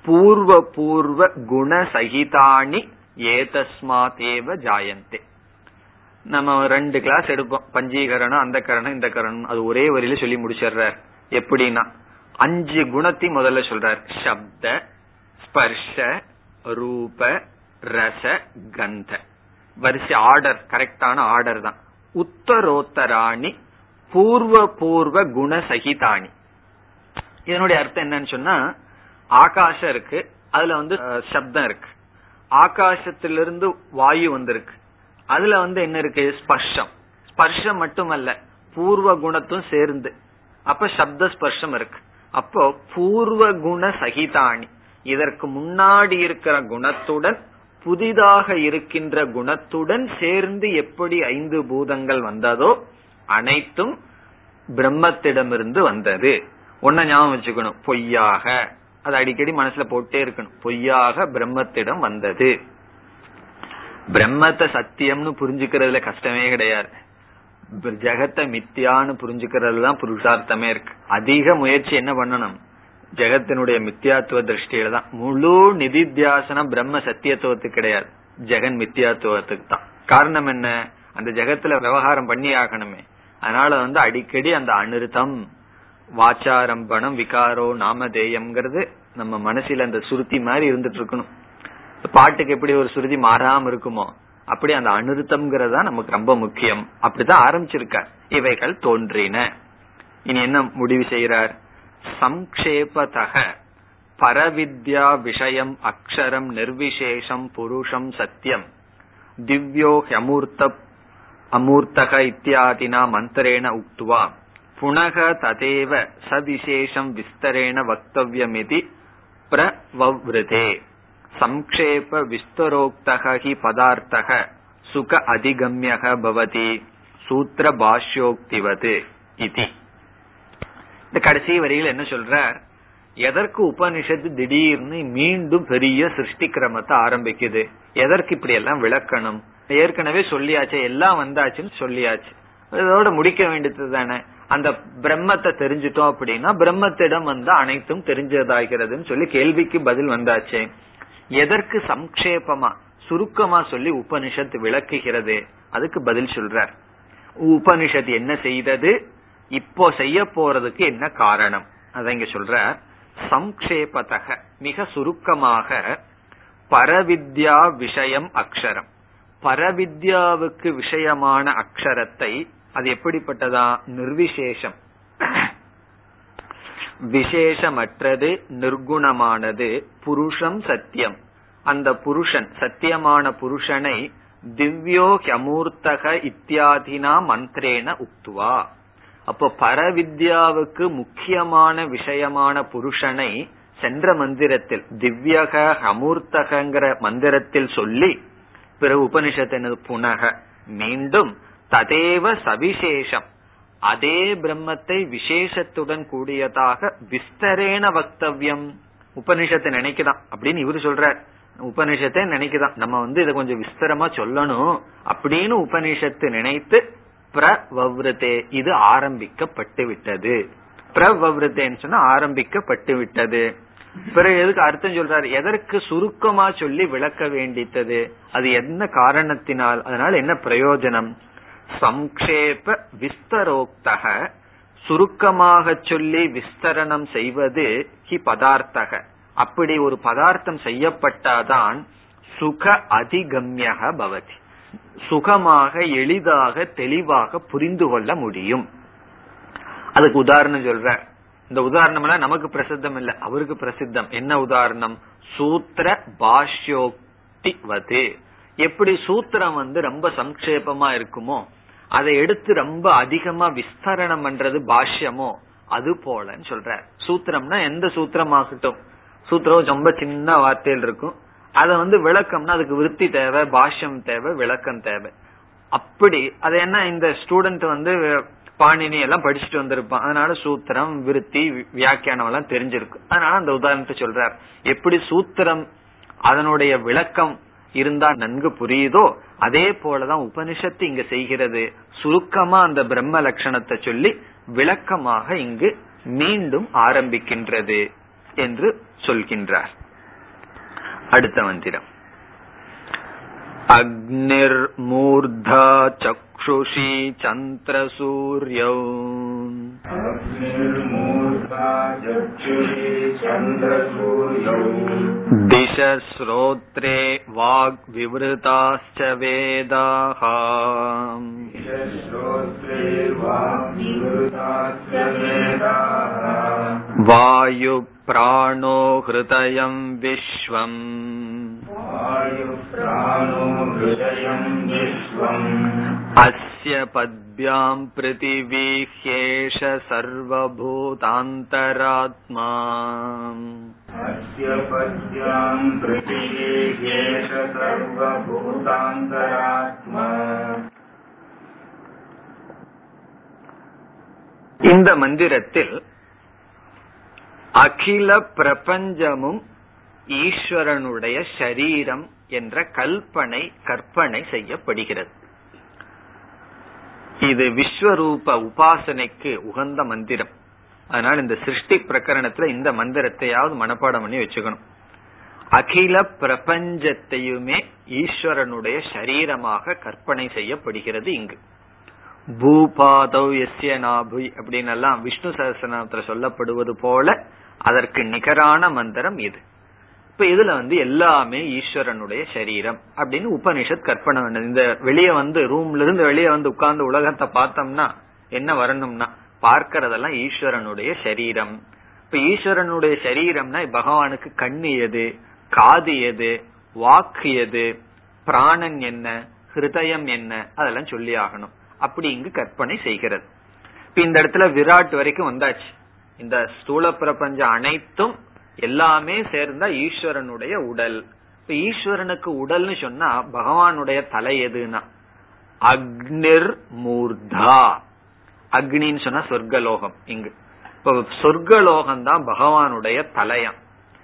பூர்வ பூர்வ குண சகிதானி ஏதஸ்மாதேவ ஜாயந்தே. நம்ம ரெண்டு கிளாஸ் எடுப்போம். பஞ்சீகரணம் அந்த கரணம் இந்த கரணம் அது ஒரே வரியில சொல்லி முடிச்சிடுறார். எப்படின்னா அஞ்சு குணத்தையும் முதல்ல சொல்றார். சப்த ஸ்பர்ஷ ரூப ரச கந்த. வரிசை ஆர்டர் கரெக்டான ஆர்டர் தான். உத்தரோத்தராணி பூர்வ பூர்வ குண சகிதானி இதனுடைய அர்த்தம் என்னன்னு சொன்னா ஆகாசம் இருக்கு அதுல வந்து சப்தம் இருக்கு. ஆகாசத்திலிருந்து வாயு வந்திருக்கு. அதுல வந்து என்ன இருக்கு? ஸ்பர்ஷம். ஸ்பர்ஷம் மட்டுமல்ல பூர்வ குணத்தும் சேர்ந்து. அப்ப சப்த ஸ்பர்ஷம் இருக்கு. அப்போ பூர்வ குண சகிதாணி. இதற்கு முன்னாடி இருக்கிற குணத்துடன் புதிதாக இருக்கின்ற குணத்துடன் சேர்ந்து எப்படி ஐந்து பூதங்கள் வந்ததோ அனைத்தும் பிரம்மத்திடமிருந்து வந்தது. ஒன்ன ஞாபகம் வச்சுக்கணும். பொய்யாக அது அடிக்கடி மனசுல போட்டே இருக்கணும். பொய்யாக பிரம்மத்திடம் வந்தது. பிரம்மத்தை சத்தியம்னு புரிஞ்சுக்கிறதுல கஷ்டமே கிடையாது. ஜெகத்தை மித்தியான்னு புரிஞ்சுக்கிறதுல தான் புருஷார்த்தமே இருக்கு. அதிக முயற்சி என்ன பண்ணணும்? ஜெகத்தினுடைய மித்தியாத்துவ திருஷ்டியில தான். முழு நிதித்தியாசனம் பிரம்ம சத்தியத்துவத்துக்கு கிடையாது. ஜெகன் மித்தியாத்துவத்துக்கு தான். காரணம் என்ன? அந்த ஜெகத்துல விவகாரம் பண்ணி ஆகணுமே அதனால வந்து அடிக்கடி அந்த அனிருத்தம் வாச்சாரம்பணம் விகாரோ நாமதேயம்ங்கிறது நம்ம மனசுல அந்த சுருதி மாதிரி இருந்துட்டு இருக்கணும் பாட்டுக்கு எப்படி ஒரு சுருதி மாறாம இருக்குமோ அப்படி அந்த அனுருத்தம்ங்கிறதா நமக்கு ரொம்ப முக்கியம். அப்படிதான் ஆரம்பிச்சிருக்கார். இவைகள் தோன்றின. இனி என்ன முடிவு செய்யறார் சங்கேபதக பரவித்யா விஷயம் அக்ஷரம் நிர்விசேஷம் புருஷம் சத்தியம் திவ்யோ ஹமூர்த்த அமூர்த்தக இத்தியாதினா மந்திரேன உக்துவா புனக ததேவ சவிசேஷம் விஸ்தரேண வக்தவியமிதி பிரவவ்ருதே. சங்கேப விஸ்தரோக்தக ஹி பதார்த்தக சுக அதிகமியக பவதி சூத்திர பாஷ்யோக்திவது இது. இந்த கடைசி வரியில் என்ன சொல்ற எதற்கு உபனிஷத்து திடீர்னு மீண்டும் பெரிய சிருஷ்டி கிரமத்தை ஆரம்பிக்குது? எதற்கு இப்படி எல்லாம் விளக்கணும்? ஏற்கனவே சொல்லியாச்சு எல்லாம் வந்தாச்சுன்னு சொல்லியாச்சு. இதோட முடிக்க வேண்டியது தானே அந்த பிரம்மத்தை தெரிஞ்சிட்டோம் அப்படின்னா பிரம்மத்திடம் வந்து அனைத்தும் தெரிஞ்சதாகிறதுன்னு சொல்லி கேள்விக்கு பதில் வந்தாச்சு. எதற்கு சம்க்ஷேபமா சுருக்கமா சொல்லி உபனிஷத் விளக்குகிறது? அதுக்கு பதில் சொல்றார். உபனிஷத் என்ன செய்தது? இப்போ செய்ய போறதுக்கு என்ன காரணம்? அத இங்க சொல்ற சம்க்ஷேபதக மிக சுருக்கமாக பரவித்யா விஷயம் அக்ஷரம். பரவித்யாவுக்கு விஷயமான அக்ஷரத்தை அது எப்படிப்பட்டதா? நிர்விசேஷம். விசேஷமற்றது நிர்குணமானது புருஷம் சத்தியம். அந்த புருஷன் சத்தியமான புருஷனை திவ்யோ ஹமூர்த்தக இத்தியாதினா மந்திரேன உக்துவா. அப்போ பரவித்யாவுக்கு முக்கியமான விஷயமான புருஷனை சென்ற மந்திரத்தில் திவ்யக அமூர்த்தகங்கிற மந்திரத்தில் சொல்லி பிறகு உபனிஷத்து புனக. மீண்டும் ததேவ சவிசேஷம். அதே பிரம்மத்தை விசேஷத்துடன் கூடியதாக விஸ்தரேன வக்தவியம். உபனிஷத்தை நினைக்குதான். அப்படின்னு இவரு சொல்றார். உபனிஷத்தை நினைக்குதான். நம்ம வந்து இதை கொஞ்சம் விஸ்தரமா சொல்லணும். அப்படின்னு உபனிஷத்து நினைத்து பிரவவ்ரதே இது ஆரம்பிக்கப்பட்டு விட்டது. பிரவவ்ரதேன்னு சொன்னா ஆரம்பிக்கப்பட்டு விட்டது. பிறகு எதுக்கு அர்த்தம் சொல்றாரு? எதற்கு சுருக்கமா சொல்லி விளக்க வேண்டித்தது? அது என்ன காரணத்தினால்? அதனால என்ன பிரயோஜனம்? சங்கேப விஸ்தரோக்தக. சுருக்கமாக சொல்லி விஸ்தரணம் செய்வது ஹி பதார்த்தக. அப்படி ஒரு பதார்த்தம் செய்யப்பட்டாதான் சுக அதிகம்யக பவதி. சுகமாக எளிதாக தெளிவாக புரிந்து கொள்ள முடியும். அதுக்கு உதாரணம் சொல்ற. இந்த உதாரணம் எல்லாம் நமக்கு பிரசித்தம் இல்ல. அவருக்கு பிரசித்தம். என்ன உதாரணம்? சூத்திர பாஷ்யோக்தி வது எப்படி சூத்திரம் வந்து ரொம்ப சங்கேபமா இருக்குமோ அதை எடுத்து ரொம்ப அதிகமா விஸ்தரணம் பண்றது பாஷ்யமோ அது போலன்னு சொல்ற சூத்திரம்னா எந்த சூத்திரம் ஆகட்டும் சூத்திரம் ரொம்ப சின்ன வார்த்தையில் இருக்கும். அத வந்து விளக்கம்னா அதுக்கு விருத்தி தேவை பாஷ்யம் தேவை விளக்கம் தேவை. அப்படி அது என்ன இந்த ஸ்டூடெண்ட் வந்து பாணினி எல்லாம் படிச்சுட்டு வந்திருப்பான். அதனால சூத்திரம் விருத்தி வியாக்கியானம் எல்லாம் தெரிஞ்சிருக்கு அதனால அந்த உதாரணத்தை சொல்றார். எப்படி சூத்திரம் அதனுடைய விளக்கம் இருந்தா நன்கு புரியுதோ அதே போலதான் உபனிஷத்து இங்க செய்கிறது சுருக்கமா அந்த பிரம்ம லட்சணத்தை சொல்லி விளக்கமாக இங்கு மீண்டும் ஆரம்பிக்கின்றது என்று சொல்கின்றார் அடுத்த மந்திரம் अग्निर्मूर्धा चक्षुषी चन्द्रसूर्यौ दिशश्रोत्रे वाग्विवृताश्च वेदाः वायुप्राणो हृदयम् विश्वम् अस्य पद्भ्याम् पृथिवी ह्येष सर्वभूतान्तरात्मा अस्य पद्भ्याम् पृथिवी ह्येष सर्वभूतान्तरात्मा இந்த மந்திரத்தில் அகில பிரபஞ்சமும் ஈஸ்வரனுடைய சரீரம் என்ற கல்பனை கற்பனை செய்யப்படுகிறது இது விஸ்வரூப உபாசனைக்கு உகந்த மந்திரம். அதனால இந்த சிருஷ்டி பிரகரணத்துல இந்த மந்திரத்தையாவது மனப்பாடம் பண்ணி வச்சுக்கணும். அகில பிரபஞ்சத்தையுமே ஈஸ்வரனுடைய சரீரமாக கற்பனை செய்யப்படுகிறது இங்கு. பூபாதவ் எஸ்ய நாபு அப்படின்னு எல்லாம் விஷ்ணு சகசனத்துல சொல்லப்படுவது போல அதற்கு நிகரான மந்திரம் இது. இப்ப இதுல வந்து எல்லாமே ஈஸ்வரனுடைய சரீரம் அப்படின்னு உபனிஷத் கற்பனை பண்ணது. இந்த வெளியே வந்து ரூம்ல இருந்து வெளியே வந்து உட்கார்ந்து உலகத்தை பார்த்தோம்னா என்ன வரணும்னா பார்க்கறதெல்லாம் ஈஸ்வரனுடைய சரீரம். இப்ப ஈஸ்வரனுடைய சரீரம்னா பகவானுக்கு கண்ணு எது காது எது வாக்கு எது பிராணன் என்ன ஹிருதயம் என்ன அதெல்லாம் சொல்லி ஆகணும். அப்படி இங்கு கற்பனை செய்கிறது. இப்ப இந்த இடத்துல விராட் வரைக்கும் வந்தாச்சு. இந்த ஸ்தூல பிரபஞ்சம் அனைத்தும் எல்லாமே சேர்ந்தா ஈஸ்வரனுடைய உடல். இப்ப ஈஸ்வரனுக்கு உடல்னு சொன்னா பகவானுடைய தலை எதுனா அக்னிர் மூர்தா. அக்னின்னு சொன்னா சொர்க்கலோகம் இங்கு. இப்ப சொர்க்கலோகம் தான் பகவானுடைய தலையம்.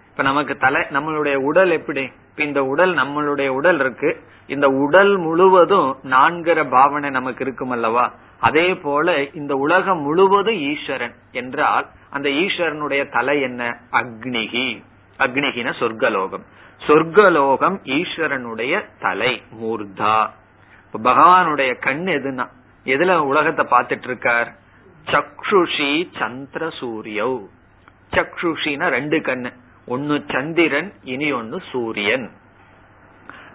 இப்ப நமக்கு தலை நம்மளுடைய உடல் எப்படி? இப்ப இந்த உடல் நம்மளுடைய உடல் இருக்கு. இந்த உடல் முழுவதும் நான்கிற பாவனை நமக்கு இருக்கும் அல்லவா? அதே போல இந்த உலகம் முழுவதும் ஈஸ்வரன் என்றால் அந்த ஈஸ்வரனுடைய தலை என்ன? அக்னிகி அக்னிகின சொர்க்கலோகம். சொர்க்கலோகம் ஈஸ்வரனுடைய தலை மூர்தா. பகவானுடைய கண் எதுனா எதுல உலகத்தை பார்த்துட்டு இருக்கார் சக்ஷுஷி சந்திர சூரியோ. சக்ஷுஷினா ரெண்டு கண்ணு. ஒன்னு சந்திரன் இனி ஒன்னு சூரியன்.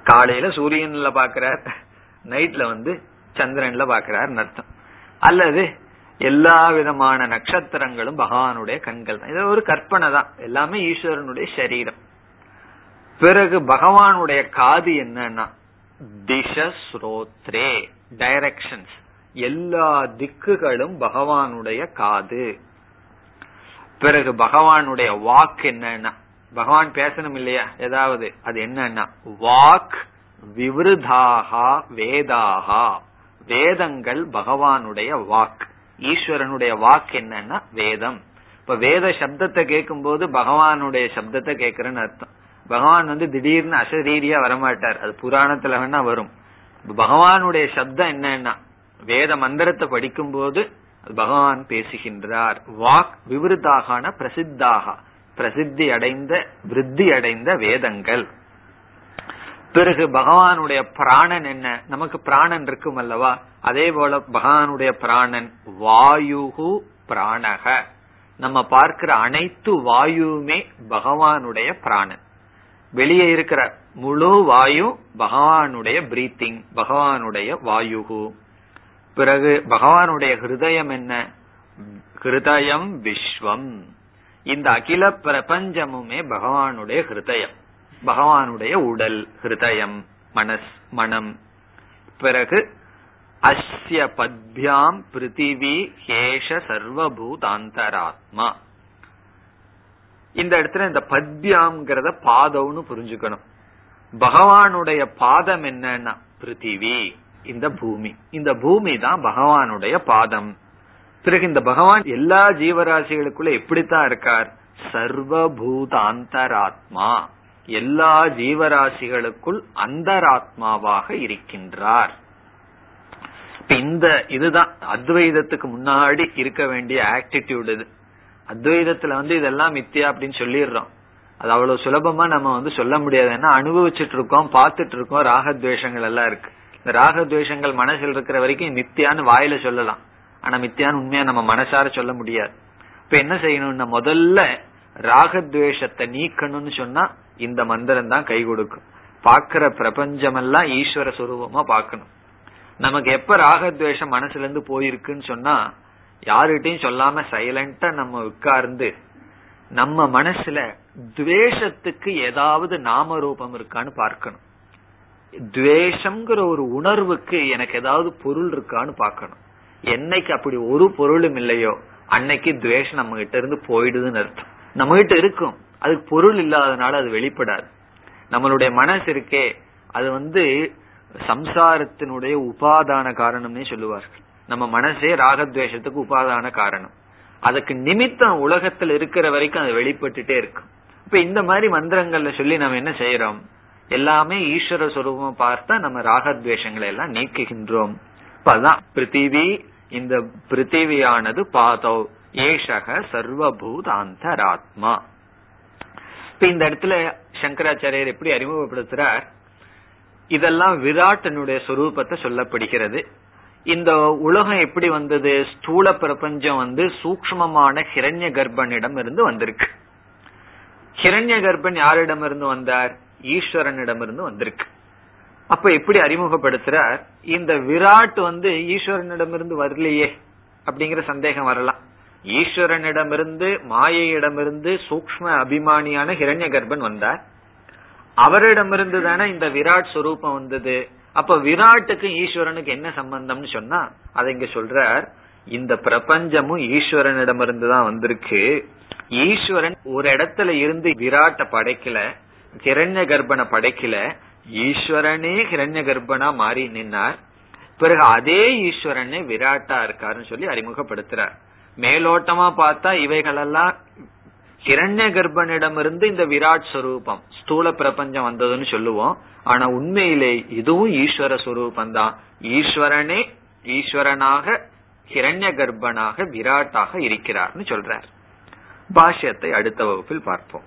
காலையில சூரியன்ல பாக்கிறார் நைட்ல வந்து சந்திரன்ல பாக்கிறார் அர்த்தம். அல்லது எல்லா விதமான நட்சத்திரங்களும் பகவானுடைய கண்கள் தான். இது ஒரு கற்பனை தான். எல்லாமே ஈஸ்வரனுடைய சரீரம். பிறகு பகவானுடைய காது என்னன்னா திஷ ஸ்ரோத்ரே டைரக்ஷன்ஸ் எல்லா திக்குகளும் பகவானுடைய காது. பிறகு பகவானுடைய வாக் என்னன்னா? பகவான் பேசணும் இல்லையா? ஏதாவது. அது என்னன்னா? வாக் விவருதாகா வேதாகா. வேதங்கள் பகவானுடைய வாக் ஈஸ்வரனுடைய வாக் என்னன்னா வேதம். இப்ப வேத சப்தத்தை கேட்கும் போது பகவானுடைய சப்தத்தை கேட்கிறேன்னு அர்த்தம். பகவான் வந்து திடீர்னு அசரீரியா வரமாட்டார். அது புராணத்துல வேணா வரும். பகவானுடைய சப்தம் என்னன்னா வேத மந்திரத்தை படிக்கும் போது பகவான் பேசுகின்றார். வாக் விவருத்தாகான பிரசித்தாக. பிரசித்தி அடைந்த விருத்தி அடைந்த வேதங்கள். பிறகு பகவானுடைய பிராணன் என்ன? நமக்கு பிராணன் இருக்கும் அல்லவா? அதே போல பகவானுடைய பிராணன் வாயுகு பிராணக. நம்ம பார்க்கிற அனைத்து வாயுமே பகவானுடைய பிராணன். வெளியே இருக்கிற முழு வாயு பகவானுடைய பிரீத்திங் பகவானுடைய வாயுகு. பிறகு பகவானுடைய ஹிருதயம் என்ன? ஹிருதயம் விஸ்வம். இந்த அகில பிரபஞ்சமுமே பகவானுடைய ஹிருதயம். பகவானுடைய உடல் ஹிருதயம் மனஸ் மனம். பிறகு அஸ்ய பத்யாம் பிருத்திவி ஹேஷ சர்வபூதாந்தராத்மா. இந்த இடத்துல இந்த பத்யாம்ங்கிறத பாதம்னு புரிஞ்சுக்கணும். பகவானுடைய பாதம் என்னன்னா பிருத்திவி. இந்த பூமி. இந்த பூமி தான் பகவானுடைய பாதம். பிறகு இந்த பகவான் எல்லா ஜீவராசிகளுக்குள்ள எப்படித்தான் இருக்கார்? சர்வபூதாந்தராத்மா. எல்லா ஜீவராசிகளுக்குள் அந்தராத்மாவாக இருக்கின்றார். இந்த இதுதான். அத்வைதத்துக்கு முன்னாடி இருக்க வேண்டிய ஆக்டிடியூட் இது. அத்வைதத்துல வந்து இதெல்லாம் மித்தியா அப்படின்னு சொல்லிடுறோம். அது அவ்வளவு சுலபமா நம்ம வந்து சொல்ல முடியாது. ஏன்னா அனுபவிச்சுட்டு இருக்கோம் பார்த்துட்டு இருக்கோம் ராகத்வேஷங்கள் எல்லாம் இருக்கு. இந்த ராகத்வேஷங்கள் மனசில் இருக்கிற வரைக்கும் மித்தியான்னு வாயில சொல்லலாம். ஆனா மித்தியான்னு உண்மையா நம்ம மனசார சொல்ல முடியாது. இப்ப என்ன செய்யணும்னா முதல்ல ராகத்வேஷத்தை நீக்கணும்னு சொன்னா இந்த மந்திரம் தான் கை கொடுக்கும். பாக்குற பிரபஞ்சமெல்லாம் ஈஸ்வர சுரூபமா பாக்கணும் நமக்கு எப்ப ராகத்வேஷம் மனசுல இருந்து போயிருக்குன்னு சொன்னா யாருகிட்டையும் சொல்லாம சைலண்டா நம்ம உட்கார்ந்து நம்ம மனசுல துவேஷத்துக்கு ஏதாவது நாம ரூபம் இருக்கான்னு பார்க்கணும். துவேஷங்கிற ஒரு உணர்வுக்கு எனக்கு ஏதாவது பொருள் இருக்கான்னு பார்க்கணும். என்னைக்கு அப்படி ஒரு பொருளும் இல்லையோ அன்னைக்கு துவேஷம் நம்ம கிட்ட இருந்து போயிடுதுன்னு அர்த்தம். நம்ம கிட்ட இருக்கும். அதுக்கு பொருள் இல்லாதனால அது வெளிப்படாது. நம்மளுடைய மனசு இருக்கே அது வந்து சம்சாரத்தினுடைய உபாதான காரணம்னே சொல்லுவார்கள். நம்ம மனசே ராகத்வேஷத்துக்கு உபாதான காரணம். அதுக்கு நிமித்தம் உலகத்தில் இருக்கிற வரைக்கும் அது வெளிப்பட்டுட்டே இருக்கும். இப்ப இந்த மாதிரி மந்திரங்கள்ல சொல்லி நம்ம என்ன செய்யறோம்? எல்லாமே ஈஸ்வர சுரூபமா பார்த்தா நம்ம ராகத்வேஷங்களை எல்லாம் நீக்குகின்றோம் அதான் பிருத்திவி இந்த பிருத்திவியானது பாதோ ஏஷக சர்வபூதாந்தராத்மா. இப்ப இந்த இடத்துல சங்கராச்சாரியர் எப்படி அறிமுகப்படுத்துறார்? இதெல்லாம் விராட்டனுடைய சொரூபத்தை சொல்லப்படுகிறது. இந்த உலகம் எப்படி வந்தது? ஸ்தூல பிரபஞ்சம் வந்து சூக்மமான ஹிரண்ய கர்ப்பனிடம் இருந்து வந்திருக்கு. ஹிரண்ய கர்ப்பன் யாரிடம் இருந்து வந்தார்? ஈஸ்வரனிடம் இருந்து வந்திருக்கு. அப்ப எப்படி அறிமுகப்படுத்துறார்? இந்த விராட் வந்து ஈஸ்வரனிடமிருந்து வரலையே அப்படிங்கிற சந்தேகம் வரலாம். ஈஸ்வரனிடமிருந்து மாயையிடமிருந்து சூக்ம அபிமானியான ஹிரண்ய கர்ப்பன் வந்தார். அவரிடமிருந்து தானே இந்த விராட் சுரூபம் வந்தது. அப்ப விராட்டுக்கும் ஈஸ்வரனுக்கு என்ன சம்பந்தம்னு சொன்னா அதை இங்க சொல்றார். இந்த பிரபஞ்சமும் ஈஸ்வரனிடமிருந்து தான் வந்திருக்கு. ஈஸ்வரன் ஒரு இடத்துல இருந்து விராட்ட படைக்கல. கிரண்ய கர்ப்பனை படைக்கல. ஈஸ்வரனே ஹிரண்ய கர்ப்பனா மாறி நின்னார். பிறகு அதே ஈஸ்வரனே விராட்டா இருக்காருன்னு சொல்லி அறிமுகப்படுத்துறார். மேலோட்டமா பார்த்தா இவைகளெல்லாம் கிரண்ய கர்ப்பனிடமிருந்து இந்த விராட் ஸ்வரூபம் ஸ்தூல பிரபஞ்சம் வந்ததுன்னு சொல்லுவோம். ஆனா உண்மையிலே இதுவும் ஈஸ்வர சுரூபம் தான் ஈஸ்வரனே ஈஸ்வரனாக ஹிரண்ய கர்ப்பனாக விராட்டாக இருக்கிறார்னு சொல்றார். பாஷ்யத்தை அடுத்த வகுப்பில் பார்ப்போம்.